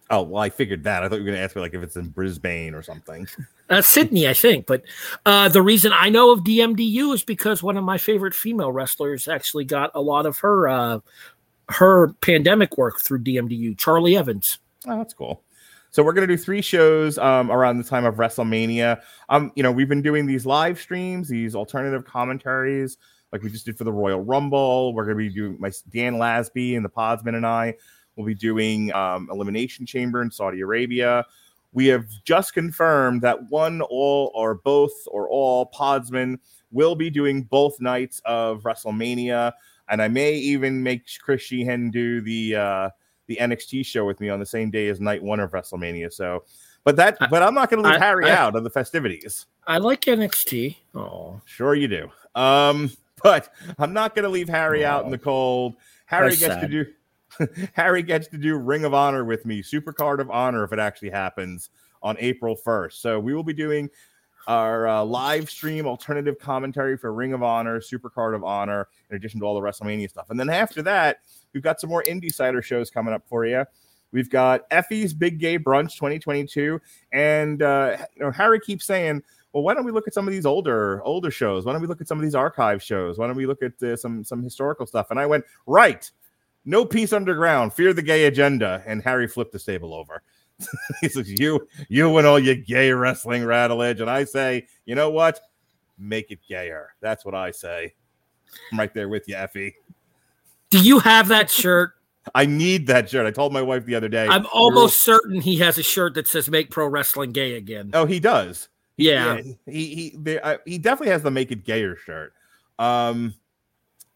Oh, well, I figured that. I thought you were going to ask me like if it's in Brisbane or something. Uh, Sydney, I think. But uh, the reason I know of DMDU is because one of my favorite female wrestlers actually got a lot of her uh, her pandemic work through DMDU. Charli Evans. Oh, that's cool. So we're gonna do three shows um, around the time of WrestleMania. Um, you know, we've been doing these live streams, these alternative commentaries, like we just did for the Royal Rumble. We're gonna be doing my Dan Lasby and the Podsman and I will be doing um, Elimination Chamber in Saudi Arabia. We have just confirmed that one, all, or both, or all Podsman will be doing both nights of WrestleMania, and I may even make Chris Sheehan do the. Uh, the NXT show with me on the same day as night one of WrestleMania. So, but that, I- but I'm not going to leave I- Harry I- out of the festivities. I like NXT. Oh, Sure, you do. Um, but I'm not going to leave Harry out in the cold. Harry That's gets to do. Harry gets to do Ring of Honor with me, Super Card of Honor, if it actually happens on April 1st. So we will be doing our uh, live stream alternative commentary for Ring of Honor, Super Card of Honor, in addition to all the WrestleMania stuff. And then after that, we've got some more Indie Cider shows coming up for you. We've got Effy's Big Gay Brunch 2022, and uh, you know Harry keeps saying, "Well, why don't we look at some of these older older shows? Why don't we look at some of these archive shows? Why don't we look at uh, some some historical stuff?" And I went, "Right, no peace underground, fear the gay agenda." And Harry flipped the table over. he says, "You, you, and all your gay wrestling rattlage." And I say, "You know what? Make it gayer." That's what I say. I'm right there with you, Effy. do you have that shirt? I need that shirt. I told my wife the other day. I'm almost certain he has a shirt that says "Make Pro Wrestling Gay Again." Oh, he does. Yeah, he he uh, he definitely has the make it gayer shirt. Um,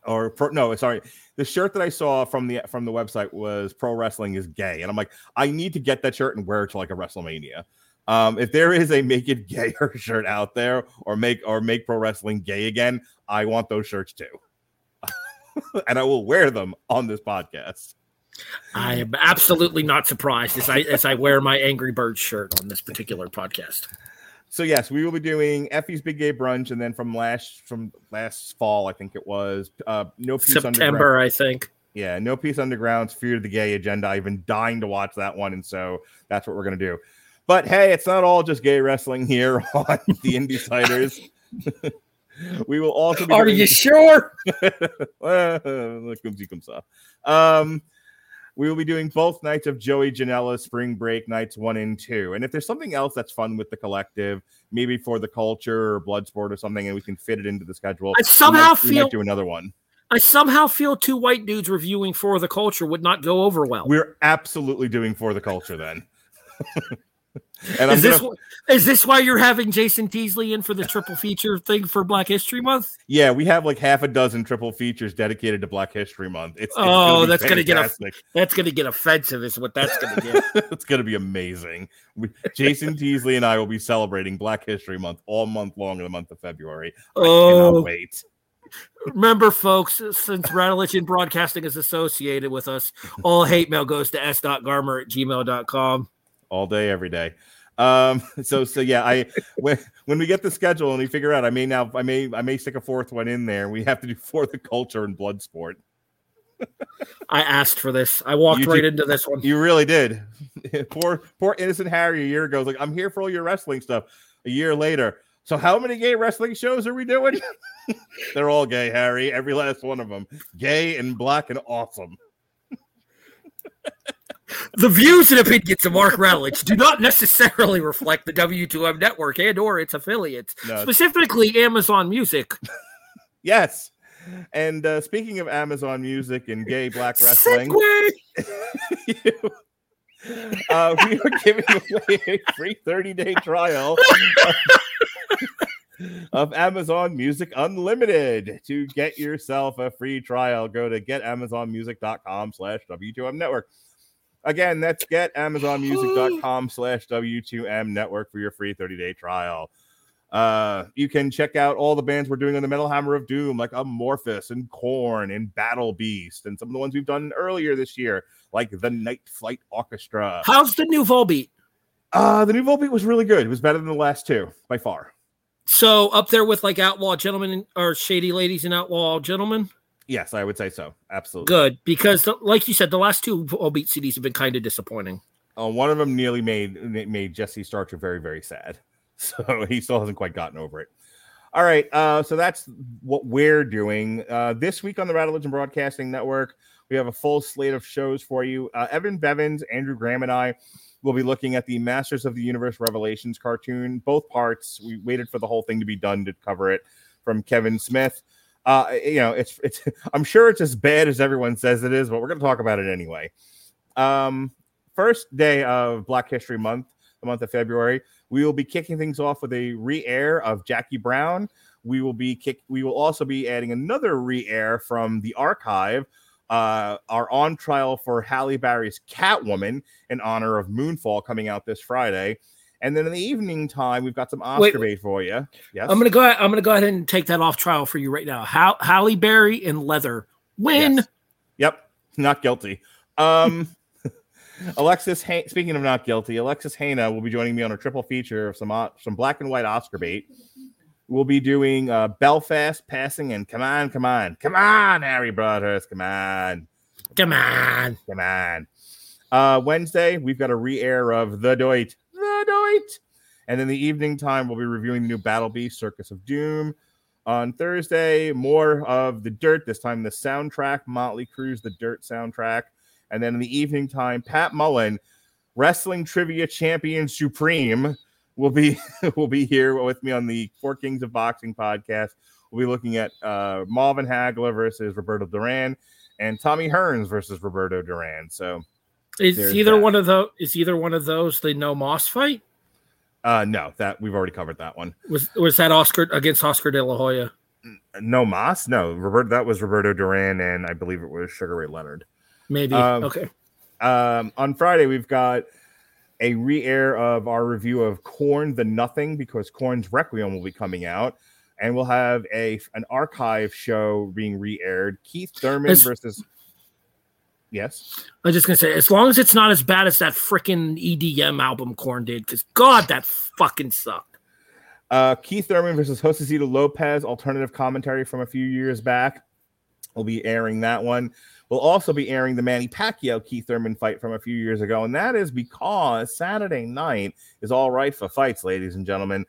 or pro, no, sorry, the shirt that I saw from the from the website was pro wrestling is gay, and I'm like, I need to get that shirt and wear it to like a WrestleMania. Um, if there is a make it gayer shirt out there, or make or make pro wrestling gay again, I want those shirts too, and I will wear them on this podcast. I am absolutely not surprised as I as I wear my Angry Birds shirt on this particular podcast. So yes, we will be doing Effy's Big Gay Brunch, and then from last from last fall, I think it was uh, No Peace Underground. September, I think. Yeah, No Peace Underground's Fear of the Gay Agenda. I've been dying to watch that one, and so that's what we're gonna do. But hey, it's not all just gay wrestling here on the Insiders. we will also be Are doing- you sure? Well, comme ci, comme ça. Um, we will be doing both nights of Joey Janela Spring Break nights one and two. And if there's something else that's fun with the collective, maybe for the culture or Bloodsport or something, and we can fit it into the schedule, I we somehow might- we might feel do another one. I somehow feel two white dudes reviewing for the culture would not go over well. We're absolutely doing for the culture then. and I'm Is this gonna- is this why you're having Jason Teasley in for the triple feature thing for Black History Month? yeah, we have like half a dozen triple features dedicated to Black History Month. It's, it's Oh, be that's gonna get a- That's going to get offensive, is what that's going to get. it's going to be amazing. We, Jason Teasley and I will be celebrating Black History Month all month long in the month of February. I Oh. cannot wait. Remember, folks, since Rattlegion Broadcasting is associated with us, all hate mail goes to s.garmer at gmail.com. all day, every day. Um, so so yeah, I when when we get the schedule and we figure out, I may now I may I may stick a fourth one in there. We have to do for the culture and blood sport. I asked for this. I walked You right did- into this one. You really did. poor poor innocent Harry a year ago was like, I'm here for all your wrestling stuff. A year later, so how many gay wrestling shows are we doing? They're all gay, Harry. Every last one of them, gay and black and awesome. The views and opinions of Mark Radulich do not necessarily reflect the W2M network and or its affiliates, No. specifically Amazon Music. Yes. And uh, speaking of Amazon Music and gay black wrestling, Segue. uh, we are giving away a free 30 day trial of Amazon Music Unlimited. To get yourself a free trial, go to getamazonmusic.com slash W2M network. Again, that's getamazonmusic.com slash W2M network for your free 30 day trial. Uh, you can check out all the bands we're doing on the Metal Hammer of Doom, like Amorphis and Korn and Battle Beast, and some of the ones we've done earlier this year, like the Night Flight Orchestra. How's the new Volbeat? Uh, the new Volbeat was really good. It was better than the last two by far. So up there with like Outlaw Gentlemen or Shady Ladies and Outlaw Gentlemen? Yes, I would say so. Absolutely. Good, because the, like you said, the last two Volbeat CDs have been kind of disappointing. Uh, one of them nearly made made Jesse Starcher very very sad, so he still hasn't quite gotten over it. All right, uh, so that's what we're doing uh, this week on the Rattle Legend Broadcasting Network. We have a full slate of shows for you. Uh, Evan Bevins, Andrew Graham, and I will be looking at the Masters of the Universe Revelations cartoon, both parts. We waited for the whole thing to be done to cover it from Kevin Smith. Uh, you know, it's it's. I'm sure it's as bad as everyone says it is, but we're going to talk about it anyway. Um, first day of Black History Month, the month of February, we will be kicking things off with a re-air of Jackie Brown. We will be kick. We will also be adding another re-air from the archive. Uh, our on trial for Halle Berry's Catwoman in honor of Moonfall coming out this Friday. And then in the evening time, we've got some Oscar Wait. bait for you. Yes, I'm gonna go. Ahead, I'm gonna go ahead and take that off trial for you right now. How Halle Berry and Leather win. Yes. Yep, not guilty. Um, Alexis, ha- speaking of not guilty, Alexis Hana will be joining me on a triple feature of some uh, some black and white Oscar bait. We'll be doing uh, Belfast, passing, and come on, come on, come on, Harry Broadhurst, come on, Come on. come on. Uh, Wednesday, we've got a re-air of The Doit, Doit, and in the evening time, we'll be reviewing the new Battle Beast, Circus of Doom. On Thursday, more of the Dirt. This time, the soundtrack, Motley Crue's The Dirt soundtrack, and then in the evening time, Pat Mullen, Wrestling Trivia Champion Supreme, will be will be here with me on the Four Kings of Boxing podcast. We'll be looking at uh, Marvin Hagler versus Roberto Duran and Tommy Hearns versus Roberto Duran. So Is There's either that. one of those? Is either one of those the no Más fight? uh no, that we've already covered that one. Was was that Oscar against Oscar De La Hoya? No Más, no Roberto. That was Roberto Duran, and I believe it was Sugar Ray Leonard. Maybe. Um, okay. Um, on Friday, we've got a re-air of our review of Korn the Nothing because Korn's Requiem will be coming out, and we'll have a an archive show being re-aired. Keith Thurman As- versus yes, I was just gonna say, as long as it's not as bad as that freaking EDM album Korn did, because God, that fucking sucked. uh, Keith Thurman versus Jose Josesito Lopez alternative commentary from a few years back. We'll be airing that one. We'll also be airing the Manny Pacquiao Keith Thurman fight from a few years ago, and that is because Saturday night is all right for fights, ladies and gentlemen.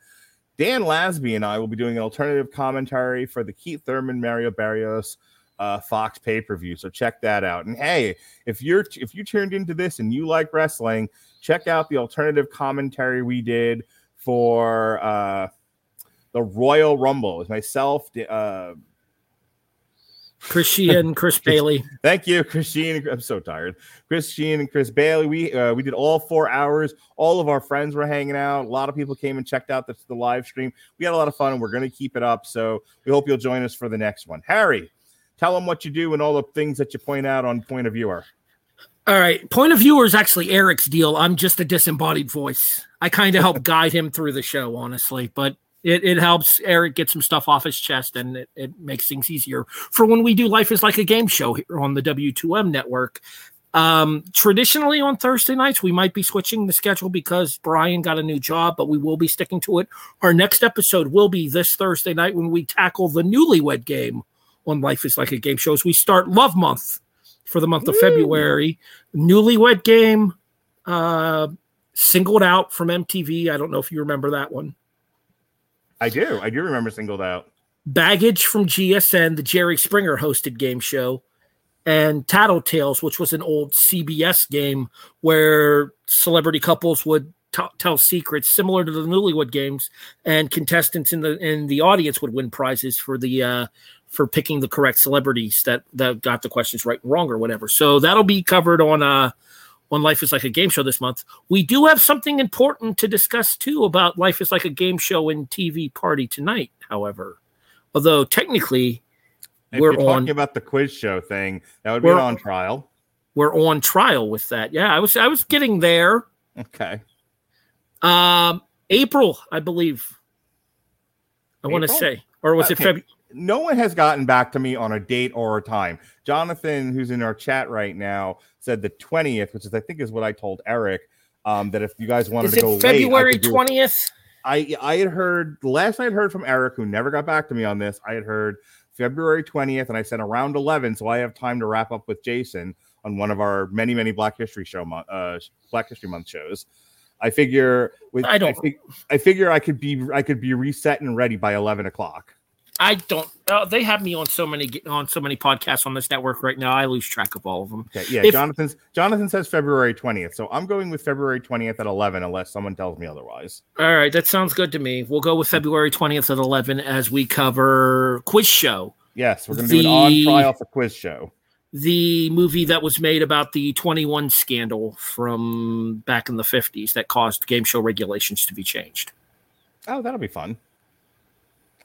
Dan Lasby and I will be doing an alternative commentary for the Keith Thurman Mario Barrios uh, Fox pay per view. So check that out. And hey, if you're if you tuned into this and you like wrestling, check out the alternative commentary we did for uh, the Royal Rumble. It was myself, uh, Chris Sheehan, Chris Bailey. Thank you, Christine. I'm so tired. Chris Sheen and Chris Bailey. We uh, we did all four hours. All of our friends were hanging out. A lot of people came and checked out the, the live stream. We had a lot of fun, and we're going to keep it up. So we hope you'll join us for the next one. Harry, tell them what you do and all the things that you point out on Point of Viewer. All right. Point of viewer is actually Eric's deal. I'm just a disembodied voice. I kind of help guide him through the show, honestly, but it, it helps Eric get some stuff off his chest and it, it makes things easier for when we do Life is Like a Game show here on the W2M network. Um, traditionally on Thursday nights, we might be switching the schedule because Brian got a new job, but we will be sticking to it. Our next episode will be this Thursday night when we tackle the newlywed game on Life is Like a Game show as we start Love Month for the month of February. Newlywed Game, uh, singled out from MTV. I don't know if you remember that one. I do. I do remember singled out. Baggage from GSN, the Jerry Springer hosted game show, and Tattletales, which was an old CBS game where celebrity couples would t- tell secrets similar to the Newlywed Games, and contestants in the in the audience would win prizes for the uh, for picking the correct celebrities that that got the questions right and wrong or whatever. So that'll be covered on uh on Life is Like a Game Show this month. We do have something important to discuss too about Life is Like a Game Show and TV Party tonight. However, although technically If we're talking on about the quiz show thing, that would be on trial. we're on trial with that. Yeah, I was I was getting there. Okay. Um, April, I believe. I want to say, or was it February? No one has gotten back to me on a date or a time. Jonathan, who's in our chat right now, said the 20th, which is I think is what I told Eric. Um, that if you guys wanted Is to go February twentieth? I I had heard last I had heard from Eric, who never got back to me on this. I had heard February 20th, and I said around 11, so I have time to wrap up with Jason on one of our many many Black History show uh, Black History Month shows. I figure with I don't- fig- I figure I could be I could be reset and ready by 11 o'clock. I don't. Uh, they have me on so many on so many podcasts on this network right now. I lose track of all of them. Okay, yeah. If- Jonathan's Jonathan says February 20th. So I'm going with February 20th at 11 unless someone tells me otherwise. All right, that sounds good to me. We'll go with February twentieth at eleven as we cover quiz show. Yes, we're going to do an on trial for quiz show. the movie that was made about the 21 scandal from back in the 50s that caused game show regulations to be changed. Oh, that'll be fun.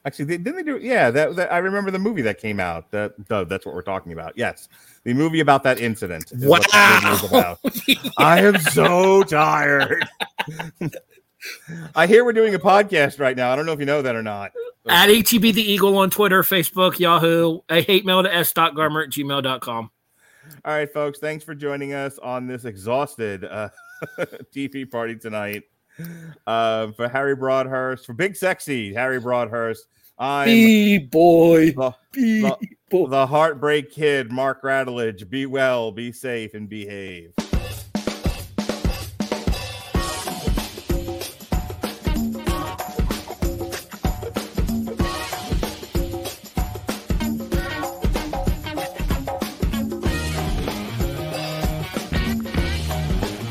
Actually, they, didn't they do? Yeah, that, that I remember the movie that came out. That that's what we're talking about. Yes, the movie about that incident. what that about. I am so tired. I hear we're doing a podcast right now. I don't know if you know that or not. At HEB the Eagle on Twitter, Facebook, Yahoo. a hate mail to s.garmer at gmail.com. All right, folks. Thanks for joining us on this exhausted uh, TV party tonight. Uh, for Harry Broadhurst, for Big Sexy Harry Broadhurst, I'm boy. the, B the, the Heartbreak Kid, Mark Radulich. Be well, be safe, and behave.